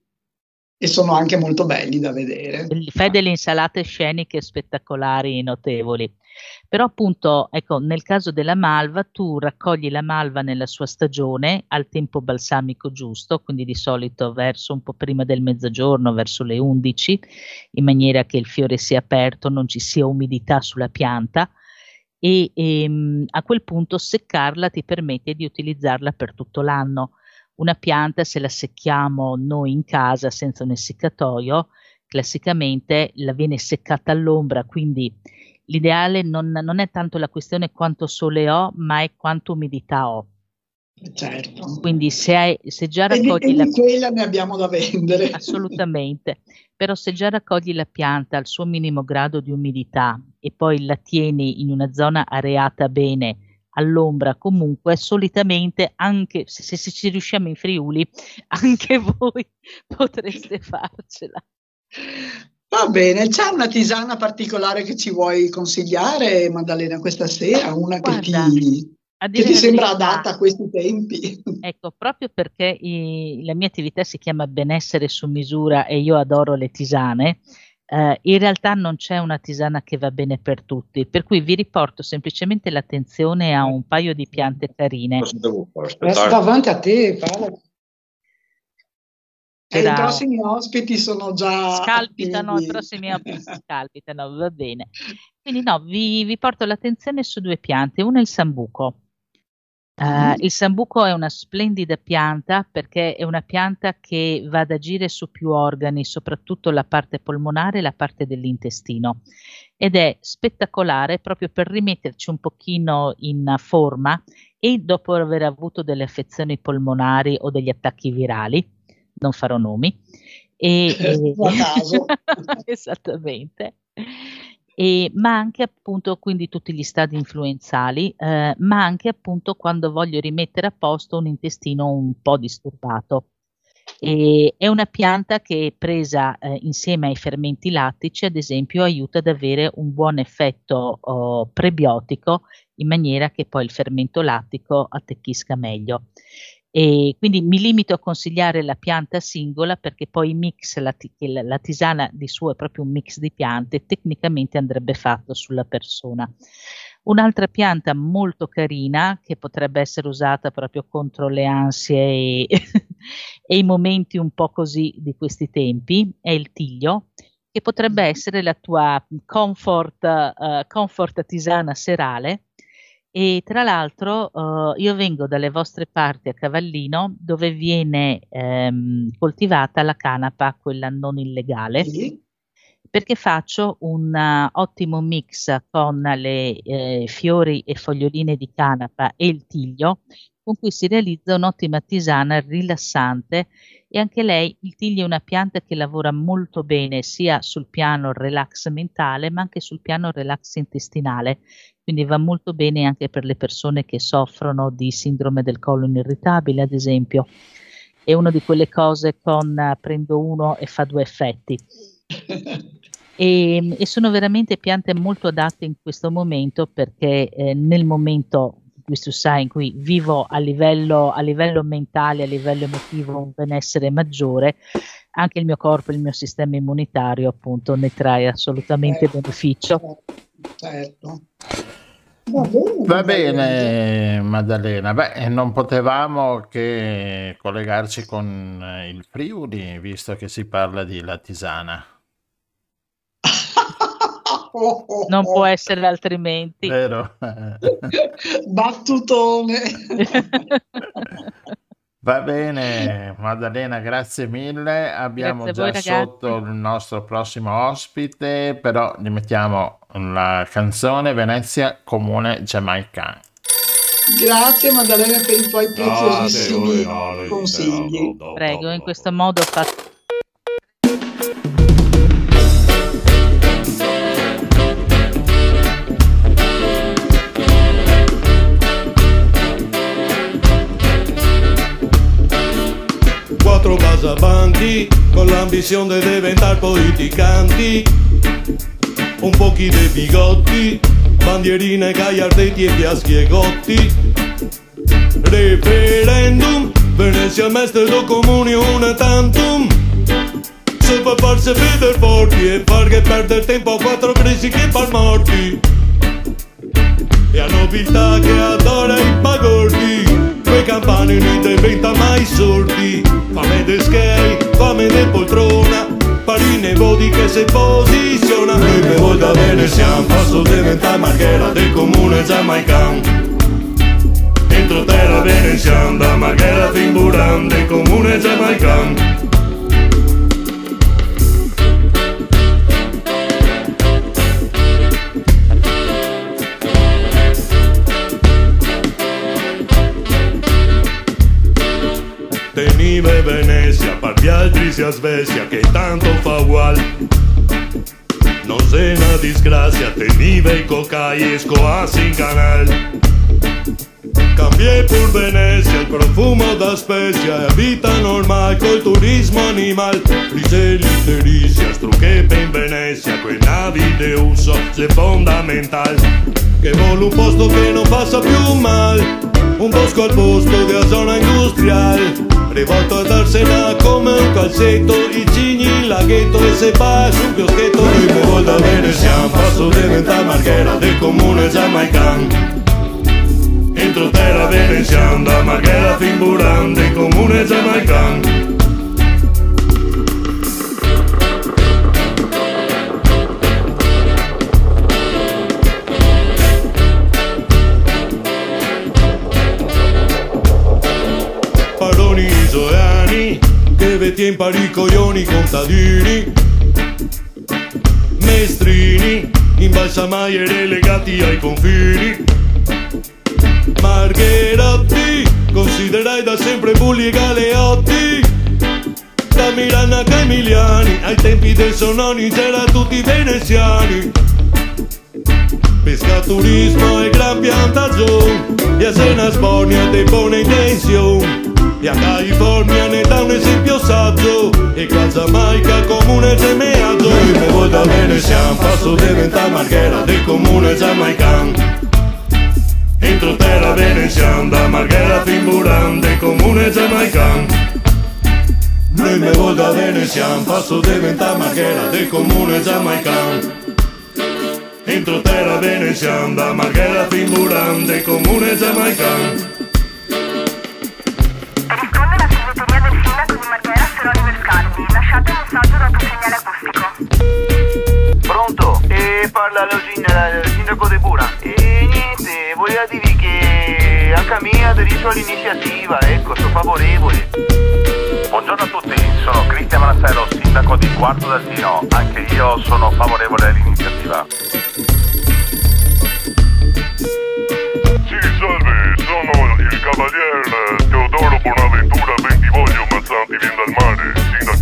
Speaker 3: E sono anche molto belli da vedere.
Speaker 8: Fai delle insalate sceniche spettacolari, notevoli. Però appunto, ecco, nel caso della malva, tu raccogli la malva nella sua stagione al tempo balsamico giusto, quindi di solito verso un po' prima del mezzogiorno, verso le 11, in maniera che il fiore sia aperto, non ci sia umidità sulla pianta e, e ehm, a quel punto seccarla ti permette di utilizzarla per tutto l'anno. Una pianta, se la secchiamo noi in casa senza un essiccatoio, classicamente la viene seccata all'ombra, quindi l'ideale non, non, è tanto la questione quanto sole ho, ma è quanto umidità ho.
Speaker 3: Certo.
Speaker 8: Quindi se, hai, se già raccogli
Speaker 3: e di, di quella ne abbiamo da vendere.
Speaker 8: Assolutamente. Però se già raccogli la pianta al suo minimo grado di umidità e poi la tieni in una zona areata bene, all'ombra comunque, solitamente anche se, se, ci riusciamo in Friuli, anche voi potreste farcela.
Speaker 3: Va bene, c'è una tisana particolare che ci vuoi consigliare, Maddalena, questa sera? Una Guarda, che ti, che ti sembra adatta a questi tempi?
Speaker 8: Ecco, proprio perché i, la mia attività si chiama benessere su misura e io adoro le tisane, eh, in realtà non c'è una tisana che va bene per tutti, per cui vi riporto semplicemente l'attenzione a un paio di piante carine.
Speaker 3: Resta davanti a te, Paola. E i prossimi ospiti sono già.
Speaker 8: Scalpitano, i prossimi ospiti scalpitano, va bene. Quindi no, vi, vi, porto l'attenzione su due piante. Una è il sambuco. Uh, il sambuco è una splendida pianta perché è una pianta che va ad agire su più organi, soprattutto la parte polmonare e la parte dell'intestino. Ed è spettacolare proprio per rimetterci un pochino in forma e dopo aver avuto delle affezioni polmonari o degli attacchi virali non farò nomi. E, e... Esattamente. E, ma anche appunto quindi tutti gli stadi influenzali, eh, ma anche appunto quando voglio rimettere a posto un intestino un po' disturbato. E, è una pianta che presa eh, insieme ai fermenti lattici, ad esempio, aiuta ad avere un buon effetto oh, prebiotico in maniera che poi il fermento lattico attecchisca meglio. E quindi mi limito a consigliare la pianta singola perché poi il mix, la, la, tisana di suo è proprio un mix di piante, tecnicamente andrebbe fatto sulla persona. Un'altra pianta molto carina che potrebbe essere usata proprio contro le ansie e, e i momenti un po' così di questi tempi è il tiglio, che potrebbe mm-hmm. essere la tua comfort, uh, comfort tisana serale. E tra l'altro uh, io vengo dalle vostre parti a Cavallino dove viene ehm, coltivata la canapa, quella non illegale. Sì perché faccio un uh, ottimo mix con le eh, fiori e foglioline di canapa e il tiglio, con cui si realizza un'ottima tisana rilassante e anche lei, il tiglio è una pianta che lavora molto bene sia sul piano relax mentale ma anche sul piano relax intestinale, quindi va molto bene anche per le persone che soffrono di sindrome del colon irritabile, ad esempio. È una di quelle cose con uh, prendo uno e fa due effetti. e, e, sono veramente piante molto adatte in questo momento perché eh, nel momento questo sa in cui vivo a livello, a livello mentale, a livello emotivo un benessere maggiore, anche il mio corpo, il mio sistema immunitario appunto ne trae assolutamente certo, beneficio.
Speaker 3: Certo.
Speaker 4: Va bene, Va bene Maddalena. Beh, non potevamo che collegarci con il Friuli, visto che si parla di La Tisana.
Speaker 8: Non può essere altrimenti.
Speaker 4: Vero.
Speaker 3: Battutone.
Speaker 4: Va bene, Maddalena, grazie mille. Abbiamo grazie già sotto il nostro prossimo ospite, però gli mettiamo la canzone Venezia Comune Giamaicana.
Speaker 3: Grazie Maddalena per i tuoi preziosissimi consigli.
Speaker 8: Prego, in questo modo fatto
Speaker 2: basabanti con l'ambición de diventar politicanti un pochi di bigotti bandierine gallardetti e piaschiegotti referendum Venezia mestre do comunio una tantum. Se per farsi vedere forti e far che perdere tempo a quattro crisi che par morti. E a nobiltà che adora i pagordi quei campani non diventa mai sordi. Fame de skei, fame de poltrona parine vodi che si posiziona. Noi per volta bene siamo passo diventa marghera del comune giamaican entro terra veneziana da marghera fin buran del comune giamaican Altri si Svezia che tanto fa ugual Non sei una disgrazia, tenive i cocai a sin canal. Cambié por Venecia el profumo da specia e vita normal col turismo animal. Riseli delicias, truchepe in Venecia quei navi de uso se fondamentale Che vuole un posto che non passa più mal Un bosco al posto della zona industriale rivolto ad Arsena come un calzetto i cigni, il laghetto e se va su noi per volta bene siamo passo diventa marghera del comune giamaican entro terra veneziana da marghera fin buran comune giamaican che in pari coglioni contadini Mestrini, imbalsamaiere legati ai confini. Margherotti, considerai da sempre bulli e galeotti. Da Milano a Camiliani, ai tempi del Sononi c'era tutti veneziani. Pescaturismo e gran piantagione E a Sena Spornia de buona intenzione e a California ne dà un esempio saggio e casa Maica comune gemeaggio e me voi da bene siamo passo diventa marghera del comune giamaican entro terra veneziana da marghera fin buran del comune giamaican noi me voi da bene siamo passo diventa marghera del comune giamaican entro terra veneziana, Marghera fin burante, comune giamaicano.
Speaker 9: Lasciate un messaggio dal tuo segnale acustico.
Speaker 10: Pronto? E parla il sindaco De Bura. E niente, volevo dirvi che anche a me aderisco all'iniziativa, ecco, sono favorevole.
Speaker 11: Buongiorno a tutti, sono Cristian Manassero, sindaco di Quarto del Tino. Anche io sono favorevole all'iniziativa.
Speaker 12: Sì, salve, sono il cavaliere Teodoro Bonaventura Bentivoglio Mazzanti Vien dal Mare,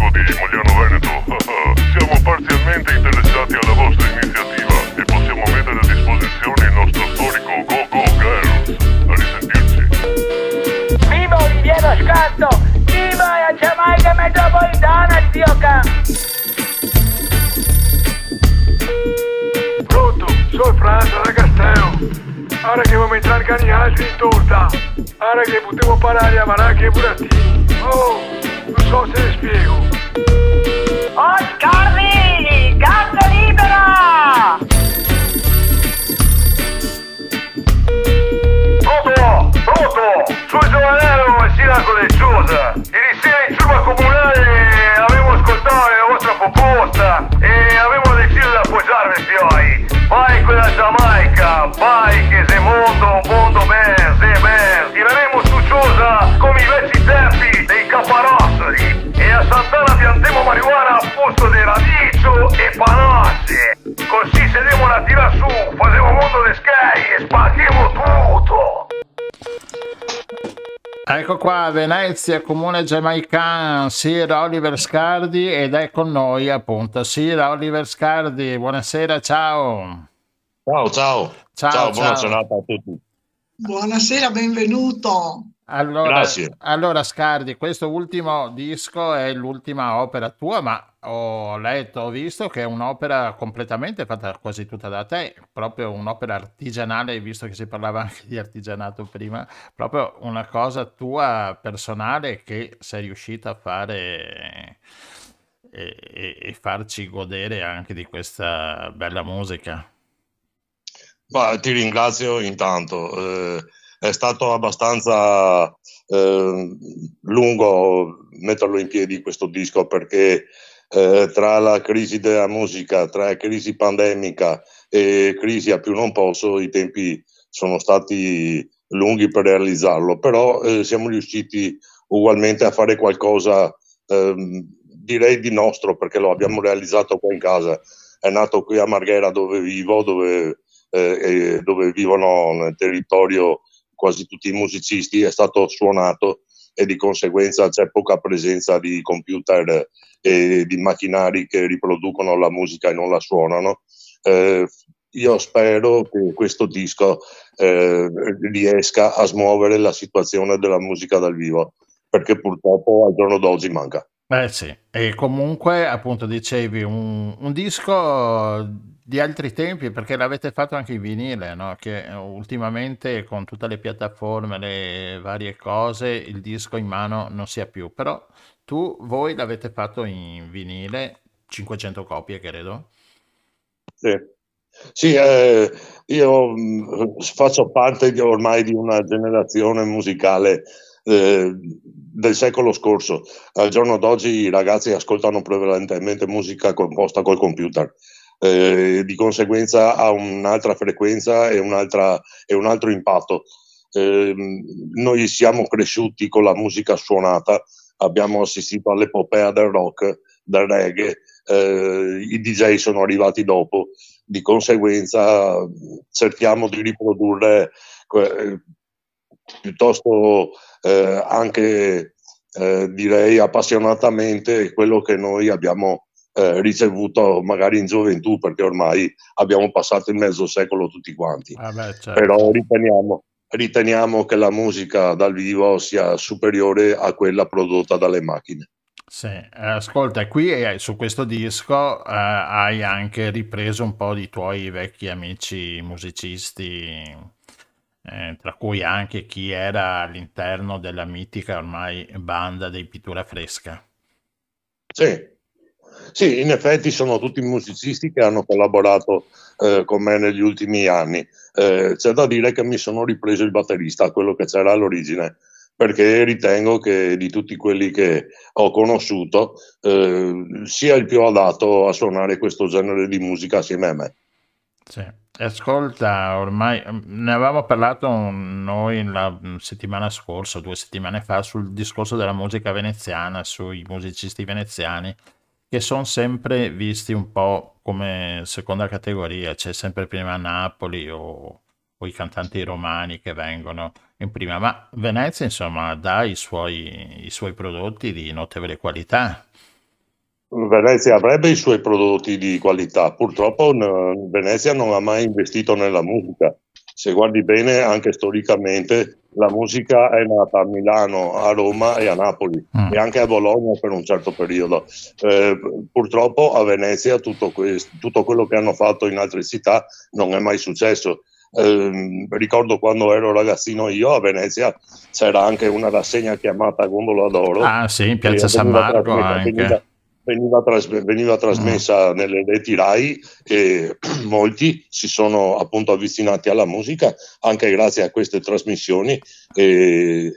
Speaker 12: sindaco di Mogliano Veneto. Siamo parzialmente interessati alla vostra iniziativa e possiamo mettere a disposizione il nostro storico Go Go Girls. A risentirci.
Speaker 13: Viva Oliviero Scatto! Viva la Giamaica metropolitana, zio Ca!
Speaker 14: Pronto, sono Franza da Castello. Ora che vuoi entrare cani altri in torta. Ora che potevo parlare a Maracchi e Burattini. Oh, non so se ne spiego.
Speaker 13: Oh, Scardi! Cazzo libera!
Speaker 12: Pronto? Pronto? Sono Giovanello, del Ciusa. Ieri sera in giurma comunale avevo ascoltato la vostra proposta e avevo deciso di appoggiarvi, fioi. Vai quella Giamaica, vai che se mondo, un mondo se ben. Tireremo su Ciusa come i vecchi tempi dei caparossoli e a Sant'Anna piantiamo marijuana a posto di radicio e panasse. Così se devono a tirare su, facciamo mondo di sky e spacchiamo tutto.
Speaker 4: Ecco qua, Venezia, comune giamaican, Sir Oliver Scardi ed è con noi appunto Sir Oliver Scardi. Buonasera, ciao.
Speaker 15: Ciao, ciao.
Speaker 4: Ciao,
Speaker 15: Ciao, buona
Speaker 4: ciao.
Speaker 15: giornata a tutti.
Speaker 3: Buonasera, benvenuto.
Speaker 4: Allora, allora, Scardi, questo ultimo disco è l'ultima opera tua, ma ho letto, ho visto che è un'opera completamente fatta quasi tutta da te, proprio un'opera artigianale, visto che si parlava anche di artigianato prima, proprio una cosa tua personale che sei riuscita a fare e, e- e farci godere anche di questa bella musica.
Speaker 15: Ma ti ringrazio intanto. eh, è stato abbastanza eh, lungo metterlo in piedi questo disco perché eh, tra la crisi della musica, tra crisi pandemica e crisi a più non posso, i tempi sono stati lunghi per realizzarlo, però eh, siamo riusciti ugualmente a fare qualcosa, ehm, direi di nostro, perché lo abbiamo realizzato qua in casa. È nato qui a Marghera dove vivo, dove, eh, dove vivono nel territorio quasi tutti i musicisti, è stato suonato e di conseguenza c'è poca presenza di computer e di macchinari che riproducono la musica e non la suonano. Eh, io spero che questo disco eh, riesca a smuovere la situazione della musica dal vivo, perché purtroppo al giorno d'oggi manca.
Speaker 4: Beh sì, e comunque appunto dicevi un, un disco di altri tempi perché l'avete fatto anche in vinile, no? Che ultimamente con tutte le piattaforme, le varie cose, il disco in mano non si ha più, però tu, voi l'avete fatto in vinile, 500 copie credo.
Speaker 15: Sì, Sì, eh, io mh, faccio parte ormai di una generazione musicale eh, del secolo scorso. Al giorno d'oggi i ragazzi ascoltano prevalentemente musica composta col computer. Eh, di conseguenza ha un'altra frequenza e, un'altra, e un altro impatto. Eh, noi siamo cresciuti con la musica suonata, abbiamo assistito all'epopea del rock, del reggae, eh, i DJ sono arrivati dopo, di conseguenza cerchiamo di riprodurre que- piuttosto eh, anche eh, direi appassionatamente quello che noi abbiamo eh, ricevuto magari in gioventù perché ormai abbiamo passato il mezzo secolo tutti quanti
Speaker 4: Ah beh, certo.
Speaker 15: però riteniamo, riteniamo che la musica dal vivo sia superiore a quella prodotta dalle macchine
Speaker 4: Sì, eh, ascolta, qui eh, su questo disco eh, hai anche ripreso un po' di tuoi vecchi amici musicisti, eh, tra cui anche chi era all'interno della mitica ormai banda dei Pittura Fresca.
Speaker 15: Sì, Sì, in effetti sono tutti musicisti che hanno collaborato eh, con me negli ultimi anni. Eh, c'è da dire che mi sono ripreso il batterista, quello che c'era all'origine, perché ritengo che di tutti quelli che ho conosciuto eh, sia il più adatto a suonare questo genere di musica assieme a me.
Speaker 4: Sì. Ascolta, ormai ne avevamo parlato noi la settimana scorsa, due settimane fa, sul discorso della musica veneziana, sui musicisti veneziani, che sono sempre visti un po' come seconda categoria, c'è sempre prima Napoli o, o i cantanti romani che vengono in prima, ma Venezia insomma dà i suoi, i suoi prodotti di notevole qualità.
Speaker 15: Venezia avrebbe i suoi prodotti di qualità, purtroppo n- Venezia non ha mai investito nella musica. Se guardi bene, anche storicamente, la musica è nata a Milano, a Roma e a Napoli mm. e anche a Bologna per un certo periodo. Eh, purtroppo a Venezia tutto, questo, tutto quello che hanno fatto in altre città non è mai successo. Eh, ricordo quando ero ragazzino io a Venezia c'era anche una rassegna chiamata Gondola d'Oro.
Speaker 4: Ah sì, in Piazza San Marco anche.
Speaker 15: Veniva, veniva, tras- veniva trasmessa mm. nelle reti RAI e molti si sono appunto avvicinati alla musica anche grazie a queste trasmissioni e,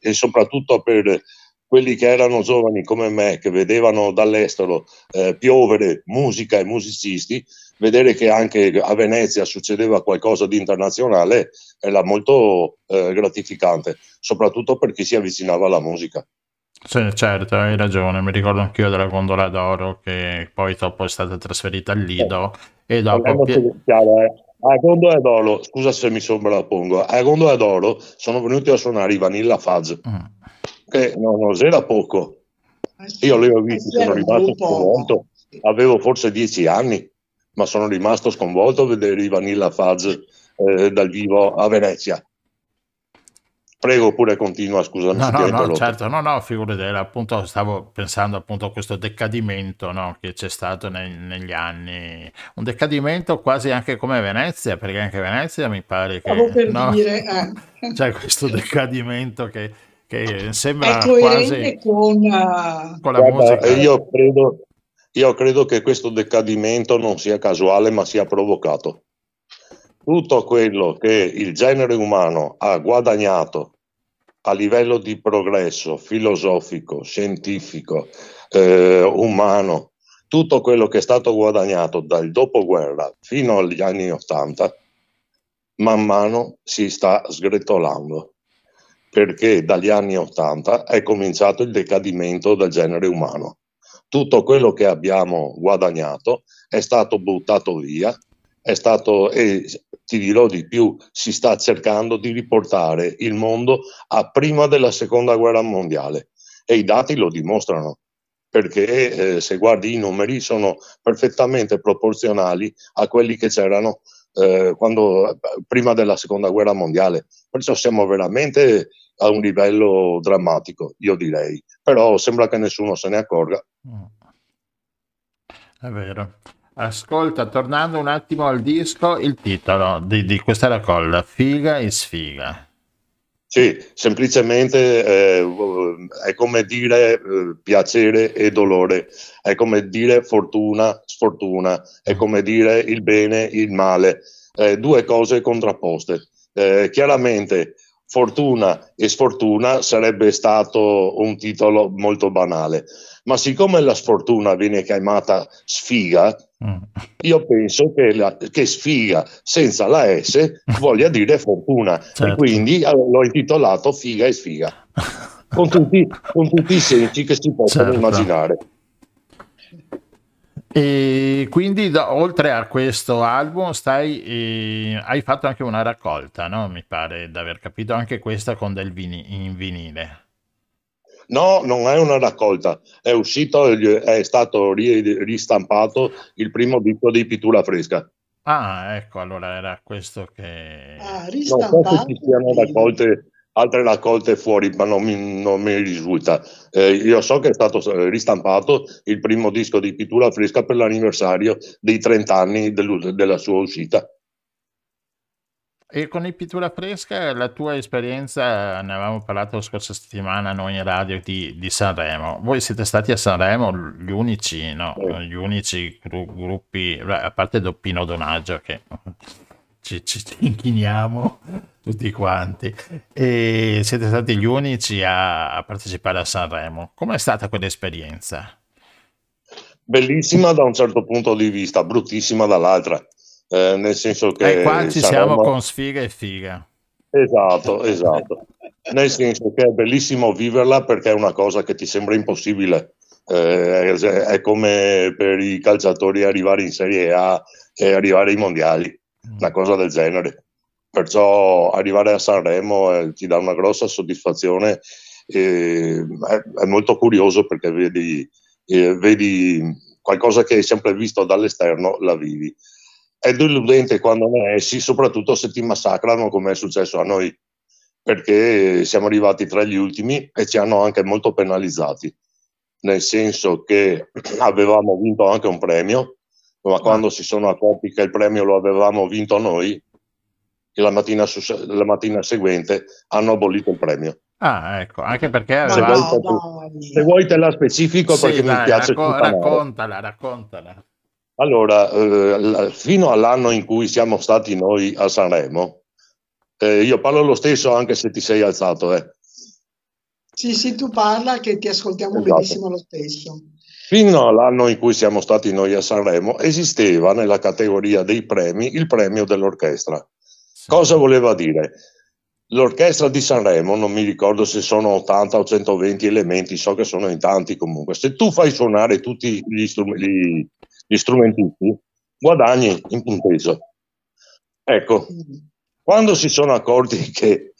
Speaker 15: e soprattutto per quelli che erano giovani come me, che vedevano dall'estero eh, piovere musica e musicisti, vedere che anche a Venezia succedeva qualcosa di internazionale era molto eh, gratificante, soprattutto per chi si avvicinava alla musica.
Speaker 4: Sì, certo, hai ragione. Mi ricordo anch'io della gondola d'oro che poi dopo è stata trasferita al Lido e dopo...
Speaker 15: Chiaro, eh. A Gondola d'Oro, scusa se mi sovrappongo, a Gondola d'Oro sono venuti a suonare i Vanilla Fuzz, mm. che non, non era poco. Io li ho visti, sono rimasto sconvolto, avevo forse dieci anni, ma sono rimasto sconvolto a vedere i Vanilla Fuzz eh, dal vivo a Venezia. Prego, pure continua, scusami.
Speaker 4: No, no, no, certo, no, no, figurati, appunto, stavo pensando appunto a questo decadimento no, che c'è stato nei, negli anni, un decadimento quasi anche come Venezia, perché anche Venezia mi pare che...
Speaker 3: Stavo per no, dire...
Speaker 4: Eh. C'è questo decadimento che, che sembra quasi...
Speaker 3: con, uh...
Speaker 4: con la Guarda, musica.
Speaker 15: Io credo, io credo che questo decadimento non sia casuale, ma sia provocato tutto quello che il genere umano ha guadagnato a livello di progresso filosofico, scientifico, eh, umano, tutto quello che è stato guadagnato dal dopoguerra fino agli anni Ottanta, man mano si sta sgretolando, perché dagli anni Ottanta è cominciato il decadimento del genere umano. Tutto quello che abbiamo guadagnato è stato buttato via è stato, e ti dirò di più, si sta cercando di riportare il mondo a prima della seconda guerra mondiale e i dati lo dimostrano perché eh, se guardi i numeri sono perfettamente proporzionali a quelli che c'erano eh, quando, prima della seconda guerra mondiale. Perciò siamo veramente a un livello drammatico, io direi, però sembra che nessuno se ne accorga.
Speaker 4: È vero. Ascolta, tornando un attimo al disco, il titolo di, di questa raccolta, Figa e Sfiga.
Speaker 15: Sì, semplicemente eh, è come dire eh, piacere e dolore, è come dire fortuna, sfortuna, è come dire il bene, il male, eh, due cose contrapposte. Eh, chiaramente fortuna e sfortuna sarebbe stato un titolo molto banale, ma siccome la sfortuna viene chiamata sfiga, mm. io penso che, la, che, sfiga senza la S voglia dire fortuna certo. e quindi l'ho intitolato figa e sfiga, con tutti, con tutti i sensi che si possono certo. immaginare.
Speaker 4: E quindi da, oltre a questo album stai, eh, hai fatto anche una raccolta, no? Mi pare di aver capito anche questa con del vini, in vinile.
Speaker 15: No, non è una raccolta, è uscito, è stato ristampato il primo disco di Pittura Fresca.
Speaker 4: Ah, ecco, allora era questo che...
Speaker 3: Ah, ristampato?
Speaker 15: Non so se ci siano raccolte, altre raccolte fuori, ma non mi, non mi risulta. Eh, io so che è stato ristampato il primo disco di Pittura Fresca per l'anniversario dei 30 anni del, della sua uscita.
Speaker 4: E con il Pittura Fresca, la tua esperienza, ne avevamo parlato la scorsa settimana noi in radio di, di Sanremo. Voi siete stati a Sanremo gli unici, no? Gli unici gru- gruppi, a parte Doppino Donaggio che ci, ci inchiniamo tutti quanti. E siete stati gli unici a, a partecipare a Sanremo. Com'è stata quell'esperienza?
Speaker 15: Bellissima da un certo punto di vista, bruttissima dall'altra eh, nel senso che...
Speaker 4: E qua ci saremo... siamo con sfiga e figa.
Speaker 15: Esatto, esatto. nel senso che è bellissimo viverla perché è una cosa che ti sembra impossibile. Eh, è come per i calciatori arrivare in Serie A e arrivare ai mondiali, una cosa del genere. Perciò arrivare a Sanremo eh, ti dà una grossa soddisfazione. Eh, è, è, molto curioso perché vedi, eh, vedi qualcosa che hai sempre visto dall'esterno, la vivi è deludente quando ne esci, soprattutto se ti massacrano come è successo a noi, perché siamo arrivati tra gli ultimi e ci hanno anche molto penalizzati, nel senso che avevamo vinto anche un premio, ma quando si sono accorti che il premio lo avevamo vinto noi, la mattina, su, la mattina seguente hanno abolito il premio.
Speaker 4: Ah, ecco, anche perché aveva...
Speaker 15: se, vuoi, se, vuoi, te la specifico sì, perché dai, mi piace
Speaker 4: racco- raccontala, raccontala.
Speaker 15: Allora, eh, fino all'anno in cui siamo stati noi a Sanremo, eh, io parlo lo stesso anche se ti sei alzato. Eh.
Speaker 3: Sì, sì, tu parla che ti ascoltiamo esatto. benissimo lo stesso.
Speaker 15: Fino all'anno in cui siamo stati noi a Sanremo esisteva nella categoria dei premi il premio dell'orchestra. Cosa voleva dire? L'orchestra di Sanremo, non mi ricordo se sono 80 o 120 elementi, so che sono in tanti comunque. Se tu fai suonare tutti gli, strumenti, gli strumentisti, guadagni in punteggio. Ecco, quando si sono accorti che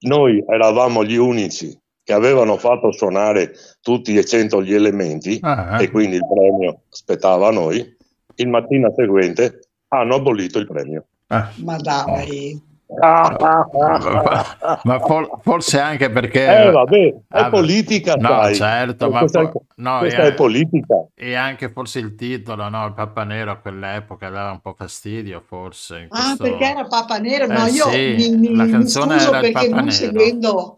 Speaker 15: noi eravamo gli unici che avevano fatto suonare tutti e cento gli elementi ah, eh. e quindi il premio aspettava a noi, il mattino seguente hanno abolito il premio.
Speaker 3: Ah. Ma dai.
Speaker 4: ma for, forse anche perché
Speaker 15: eh, vabbè, è ah, politica
Speaker 4: no sai. certo ma
Speaker 15: questa, po- no, questa è, è, politica
Speaker 4: e anche forse il titolo no? il Papa Nero a quell'epoca dava un po' fastidio forse
Speaker 3: ah perché era Papa Nero no eh, io sì, mi, mi, la canzone mi era perché non Nero. seguendo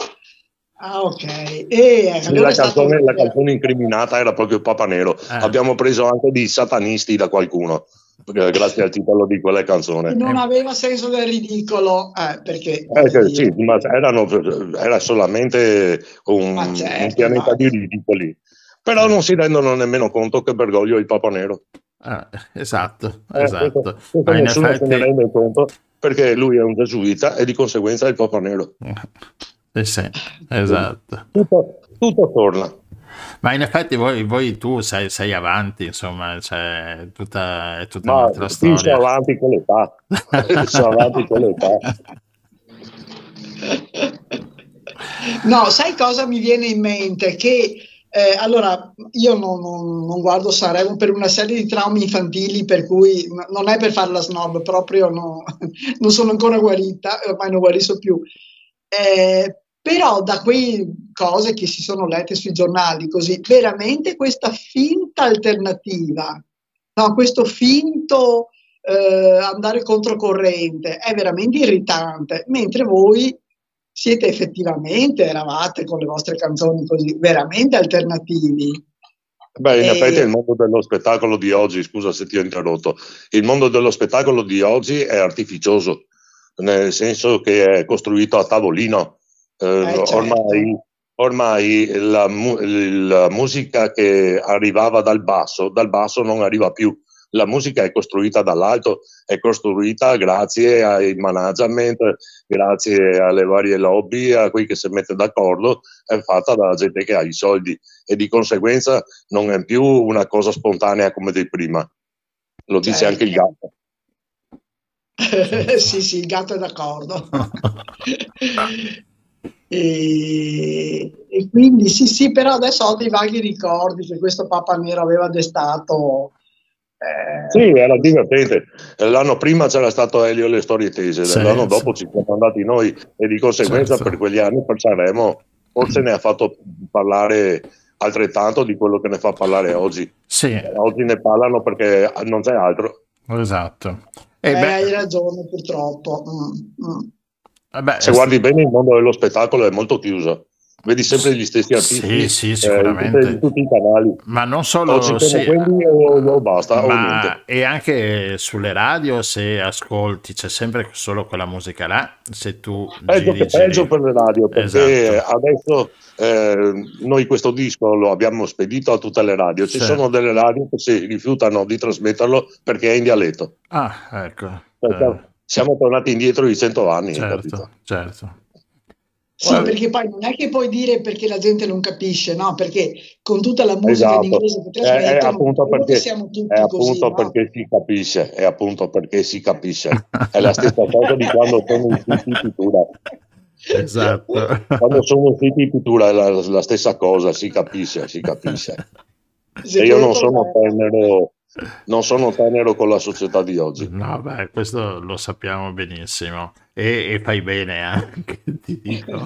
Speaker 3: Ah, ok. E,
Speaker 15: sì, la, canzone, la, canzone, incriminata era proprio Papa Nero. Eh. Abbiamo preso anche di satanisti da qualcuno grazie al titolo di quella canzone.
Speaker 3: Non aveva senso del ridicolo, eh, perché...
Speaker 15: Eh, sì, ma erano, era solamente un, certo, un pianeta no. di ridicoli. Però non si rendono nemmeno conto che Bergoglio è il Papa Nero.
Speaker 4: Ah, esatto, eh, esatto.
Speaker 15: Questo, questo nessuno effetti... se ne rende conto perché lui è un gesuita e di conseguenza è il Papa Nero.
Speaker 4: Eh sì, esatto.
Speaker 15: Tutto, tutto torna.
Speaker 4: Ma in effetti voi, voi tu sei, sei, avanti, insomma, cioè, tutta, è tutta Ma un'altra storia.
Speaker 15: Sono avanti con l'età. sono avanti con l'età.
Speaker 3: No, sai cosa mi viene in mente? Che eh, allora io non, non, non, guardo Sanremo per una serie di traumi infantili, per cui non è per fare la snob, proprio no, non sono ancora guarita, ormai non guarisco più. Eh, però da quelle cose che si sono lette sui giornali, così veramente questa finta alternativa, no, questo finto eh, andare controcorrente è veramente irritante, mentre voi siete effettivamente, eravate con le vostre canzoni così, veramente alternativi.
Speaker 15: Beh, in e... effetti il mondo dello spettacolo di oggi, scusa se ti ho interrotto, il mondo dello spettacolo di oggi è artificioso, nel senso che è costruito a tavolino, eh, eh, certo. ormai, ormai la, la, musica che arrivava dal basso, dal basso non arriva più. La musica è costruita dall'alto, è costruita grazie ai management, grazie alle varie lobby, a cui che si mette d'accordo, è fatta dalla gente che ha i soldi e di conseguenza non è più una cosa spontanea come di prima. Lo dice certo. anche il gatto.
Speaker 3: sì, sì, il gatto è d'accordo. E, e, quindi sì, sì, però adesso ho dei vaghi ricordi che questo Papa Nero aveva destato.
Speaker 15: Eh... Sì, era divertente. L'anno prima c'era stato Elio le storie tese, sì, l'anno dopo ci siamo andati noi e di conseguenza certo. per quegli anni per Sanremo forse ne ha fatto parlare altrettanto di quello che ne fa parlare oggi.
Speaker 4: Sì.
Speaker 15: Oggi ne parlano perché non c'è altro.
Speaker 4: Esatto.
Speaker 3: Eh, eh, hai ragione, purtroppo. Mm,
Speaker 15: mm. Vabbè, Se guardi bene, il mondo dello spettacolo è molto chiuso vedi sempre gli stessi artisti
Speaker 4: sì, sì, sicuramente.
Speaker 15: Eh, in tutti i canali
Speaker 4: ma non solo
Speaker 15: sì, quelli o, o basta
Speaker 4: ma o e anche sulle radio se ascolti c'è sempre solo quella musica là se tu
Speaker 15: peggio, giri, peggio giri. per le radio perché esatto. adesso eh, noi questo disco lo abbiamo spedito a tutte le radio ci sì. sono delle radio che si rifiutano di trasmetterlo perché è in dialetto
Speaker 4: ah ecco
Speaker 15: cioè, eh. Siamo tornati indietro di cento anni
Speaker 4: certo, certo
Speaker 3: sì, Guarda. perché poi non è che puoi dire perché la gente non capisce, no? Perché con tutta la musica esatto. in inglese che trasmettono, è, è appunto perché, siamo tutti
Speaker 15: è appunto
Speaker 3: così,
Speaker 15: perché no? si capisce, è appunto perché si capisce. È la stessa cosa di quando sono in siti di pittura.
Speaker 4: Esatto.
Speaker 15: Quando sono in siti di pittura è la, la, stessa cosa, si capisce, si capisce. Se e io non sono tenero non sono tenero con la società di oggi.
Speaker 4: No, beh, questo lo sappiamo benissimo e, e fai bene anche, ti dico.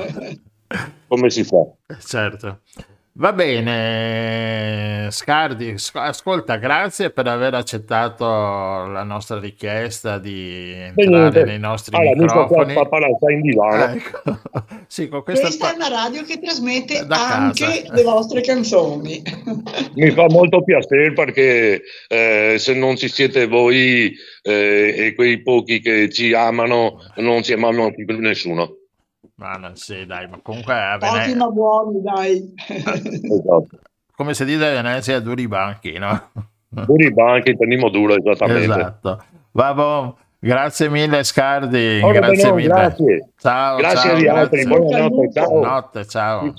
Speaker 15: Come si fa?
Speaker 4: Certo. Va bene, Scardi, ascolta, grazie per aver accettato la nostra richiesta di entrare nei nostri allora, microfoni.
Speaker 15: Qua in divano.
Speaker 3: Ecco. sì, questa, questa è una radio che trasmette anche casa. le vostre canzoni.
Speaker 15: Mi fa molto piacere perché eh, se non ci siete voi eh, e quei pochi che ci amano, non ci amano più nessuno.
Speaker 4: Ma non sì, dai, ma comunque a
Speaker 3: Venezia... Pochi ma buoni, dai.
Speaker 4: esatto. Come si dice a Venezia, duri banchi, no?
Speaker 15: Duri banchi, teniamo duro, esattamente.
Speaker 4: Esatto. Va Grazie mille Scardi, Ora grazie mille.
Speaker 15: Grazie.
Speaker 4: Ciao,
Speaker 15: grazie
Speaker 4: ciao,
Speaker 15: agli altri, buonanotte, ciao.
Speaker 4: Buonanotte, ciao.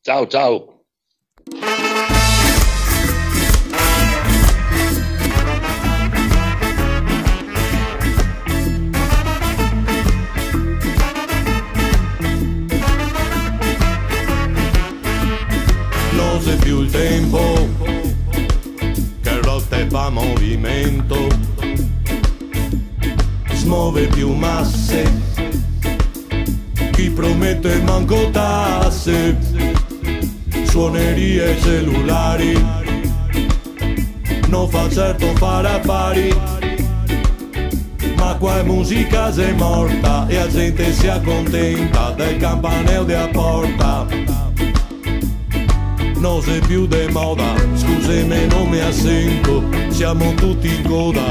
Speaker 15: Ciao, ciao.
Speaker 2: Movimento, smuove più masse, chi promette manco tasse, suonerie cellulari, non fa certo fare affari. Ma qua è musica se morta e la gente si accontenta del campanello di a porta non sei più de moda, scusami non mi assento, siamo tutti in coda,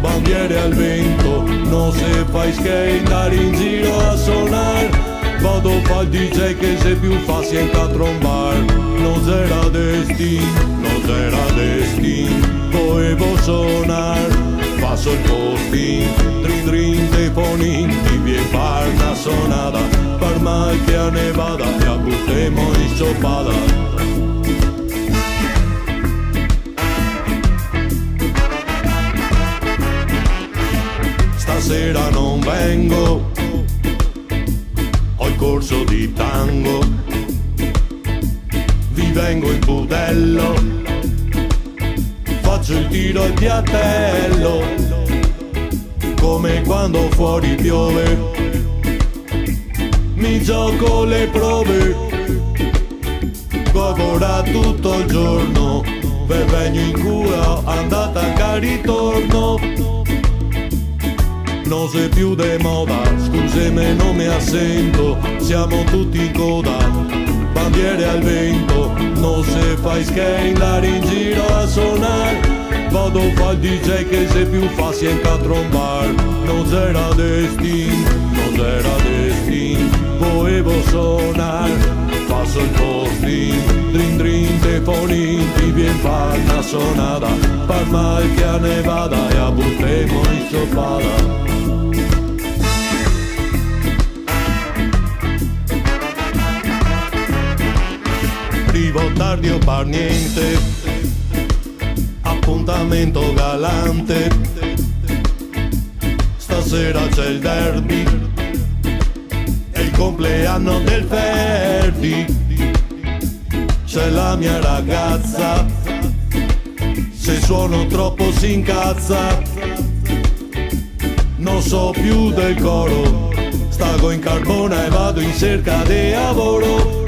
Speaker 2: bandiere al vento, non se fai skate in giro a suonare, vado fa DJ che se più facile a trombar, non c'era destin, non c'era destin, volevo suonare, passo il posting, drin drin telefonin, ti viene far una sonata, per mal che a nevada, e a buttemo in sopada. Stasera non vengo, ho il corso di tango, vi vengo in budello, faccio il tiro al piattello, come quando fuori piove, mi gioco le prove, lavora tutto il giorno, per vengo in cura, andata a ritorno non sei più de moda, scusami non mi assento, siamo tutti in coda, bandiere al vento, non se fai skate andare in giro a suonare, vado fa il DJ che se più facile a trombar, non c'era destin, non c'era destin, volevo suonare, passo il posting, drin drin telefonin, ti vien fa una sonata, par mal che a nevada e a buttemo in sopada. arrivo tardi o per niente, appuntamento galante, stasera c'è il derby, compleanno del Ferdi, c'è la mia ragazza, se suono troppo si incazza, non so più del coro, stago in carbona e vado in cerca di lavoro.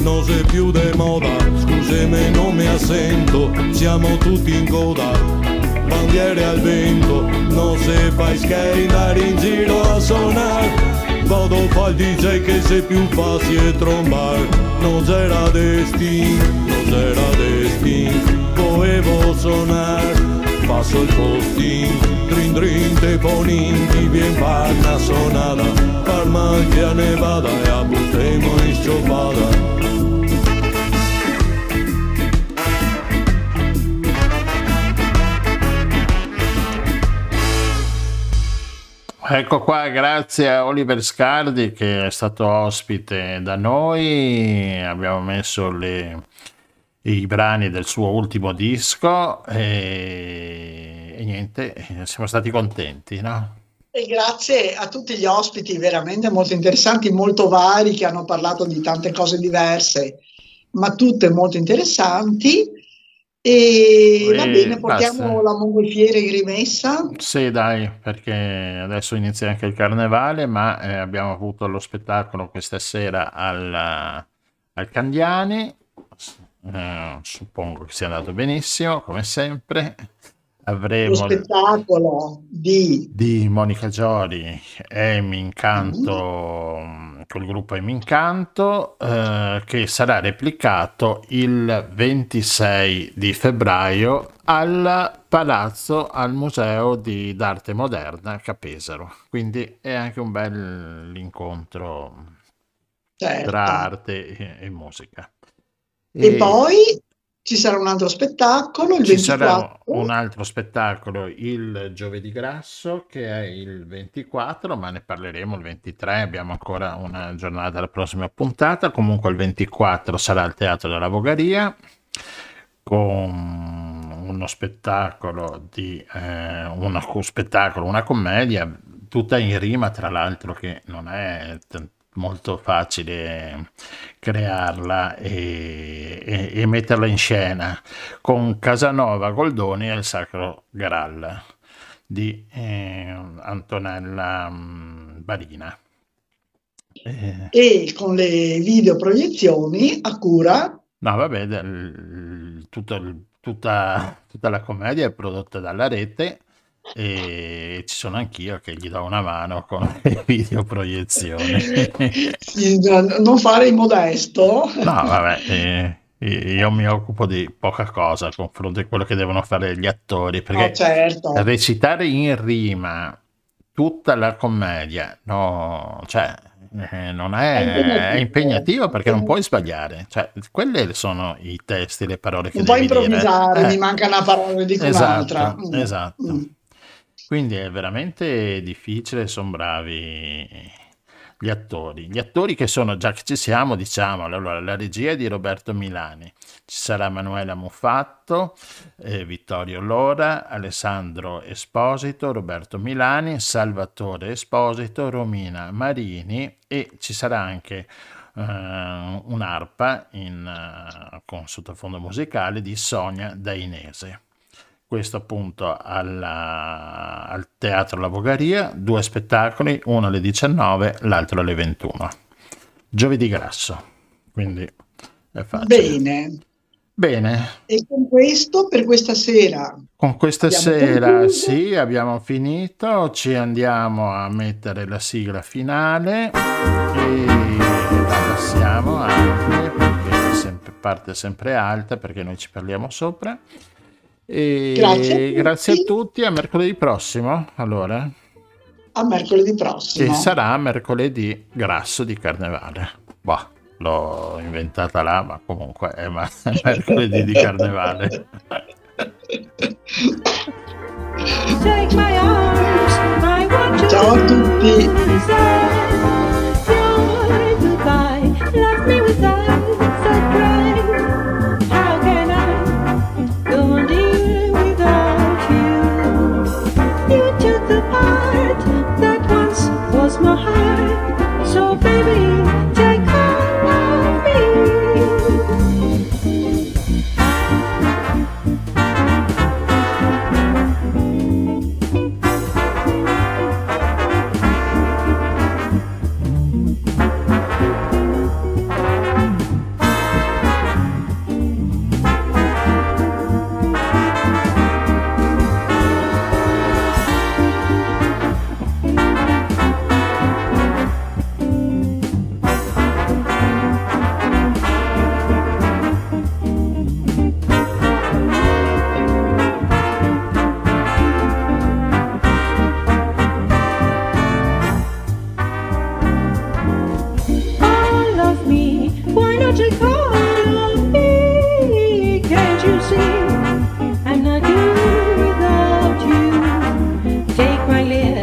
Speaker 2: Non sei più de moda, scusami non mi assento, siamo tutti in coda, bandiere al vento, non se fai andare in giro. Vado a fare il DJ che sei più facile trombare, non c'era destino, non c'era destino, volevo suonare. Paso il postin, drin drin te ponin, ti bien parna sonada, parma che ne vada e a buttemo in sciopata.
Speaker 4: Ecco qua, grazie a Oliver Scardi che è stato ospite da noi, abbiamo messo le, i brani del suo ultimo disco e, e niente, siamo stati contenti, no?
Speaker 3: E grazie a tutti gli ospiti veramente molto interessanti, molto vari, che hanno parlato di tante cose diverse, ma tutte molto interessanti. E va bene, portiamo
Speaker 4: basta.
Speaker 3: la mongolfiera in rimessa.
Speaker 4: Sì, dai, perché adesso inizia anche il carnevale, ma eh, abbiamo avuto lo spettacolo questa sera al, al Candiani. Eh, suppongo che sia andato benissimo, come sempre.
Speaker 3: Lo
Speaker 4: Avremo
Speaker 3: spettacolo di
Speaker 4: di Monica Giori e Mincanto mh, col gruppo Emincanto eh, che sarà replicato il 26 di febbraio al Palazzo al Museo di d'Arte Moderna Capesaro. Quindi è anche un bel incontro
Speaker 3: Certo.
Speaker 4: tra arte e, e musica.
Speaker 3: E poi ci sarà un altro spettacolo il
Speaker 4: Ci
Speaker 3: 24.
Speaker 4: sarà un altro spettacolo il giovedì grasso che è il 24, ma ne parleremo il 23, abbiamo ancora una giornata alla prossima puntata. Comunque il 24 sarà al Teatro della Vogaria con uno spettacolo di eh, una- un spettacolo, una commedia tutta in rima, tra l'altro che non è t- molto facile crearla e, e- e metterla in scena con Casanova Goldoni e il Sacro Graal di eh, Antonella mm, Barina. Eh,
Speaker 3: e con le videoproiezioni a cura
Speaker 4: No, vabbè, del- tutto tutta, tutta la commedia è prodotta dalla rete e ci sono anch'io che gli do una mano con le videoproiezioni.
Speaker 3: Sì, non fare il modesto.
Speaker 4: No, vabbè, eh, io mi occupo di poca cosa a confronto di quello che devono fare gli attori, perché
Speaker 3: No, certo.
Speaker 4: recitare in rima tutta la commedia, no, cioè, eh, non è,
Speaker 3: È impegnativo.
Speaker 4: è impegnativo perché non puoi sbagliare, cioè, quelli sono i testi, le parole che
Speaker 3: Non puoi
Speaker 4: devi dire.
Speaker 3: improvvisare,
Speaker 4: Eh.
Speaker 3: mi manca una parola e dico un'altra.
Speaker 4: Esatto,
Speaker 3: Mm.
Speaker 4: Quindi è veramente difficile, sono bravi gli attori. Gli attori che sono, già che ci siamo, diciamo, allora la regia è di Roberto Milani, ci sarà Manuela Muffatto, eh, Vittorio Lora, Alessandro Esposito, Roberto Milani, Salvatore Esposito, Romina Marini e ci sarà anche eh, un'arpa in, eh, con sottofondo musicale di Sonia Dainese questo appunto alla- al Teatro La Vogaria, due spettacoli, uno alle 19, l'altro alle 21. Giovedì grasso, quindi è facile.
Speaker 3: Bene.
Speaker 4: Bene,
Speaker 3: E con questo per questa sera
Speaker 4: con questa sera
Speaker 3: concluso.
Speaker 4: sì, abbiamo finito, ci andiamo a mettere la sigla finale e la passiamo anche perché sempre, parte sempre alta perché noi ci parliamo sopra. E
Speaker 3: Grazie a tutti.
Speaker 4: grazie a tutti, a mercoledì prossimo, allora,
Speaker 3: a mercoledì
Speaker 4: che
Speaker 3: prossimo.
Speaker 4: sarà mercoledì grasso di carnevale. Boh, l'ho inventata là, ma comunque è ma- è mercoledì di carnevale.
Speaker 16: Take my arms, I want you
Speaker 3: Ciao a tutti.
Speaker 16: Heart.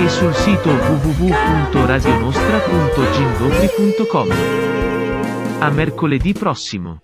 Speaker 17: E sul sito www.radionostra.gindopri.com. A mercoledì prossimo.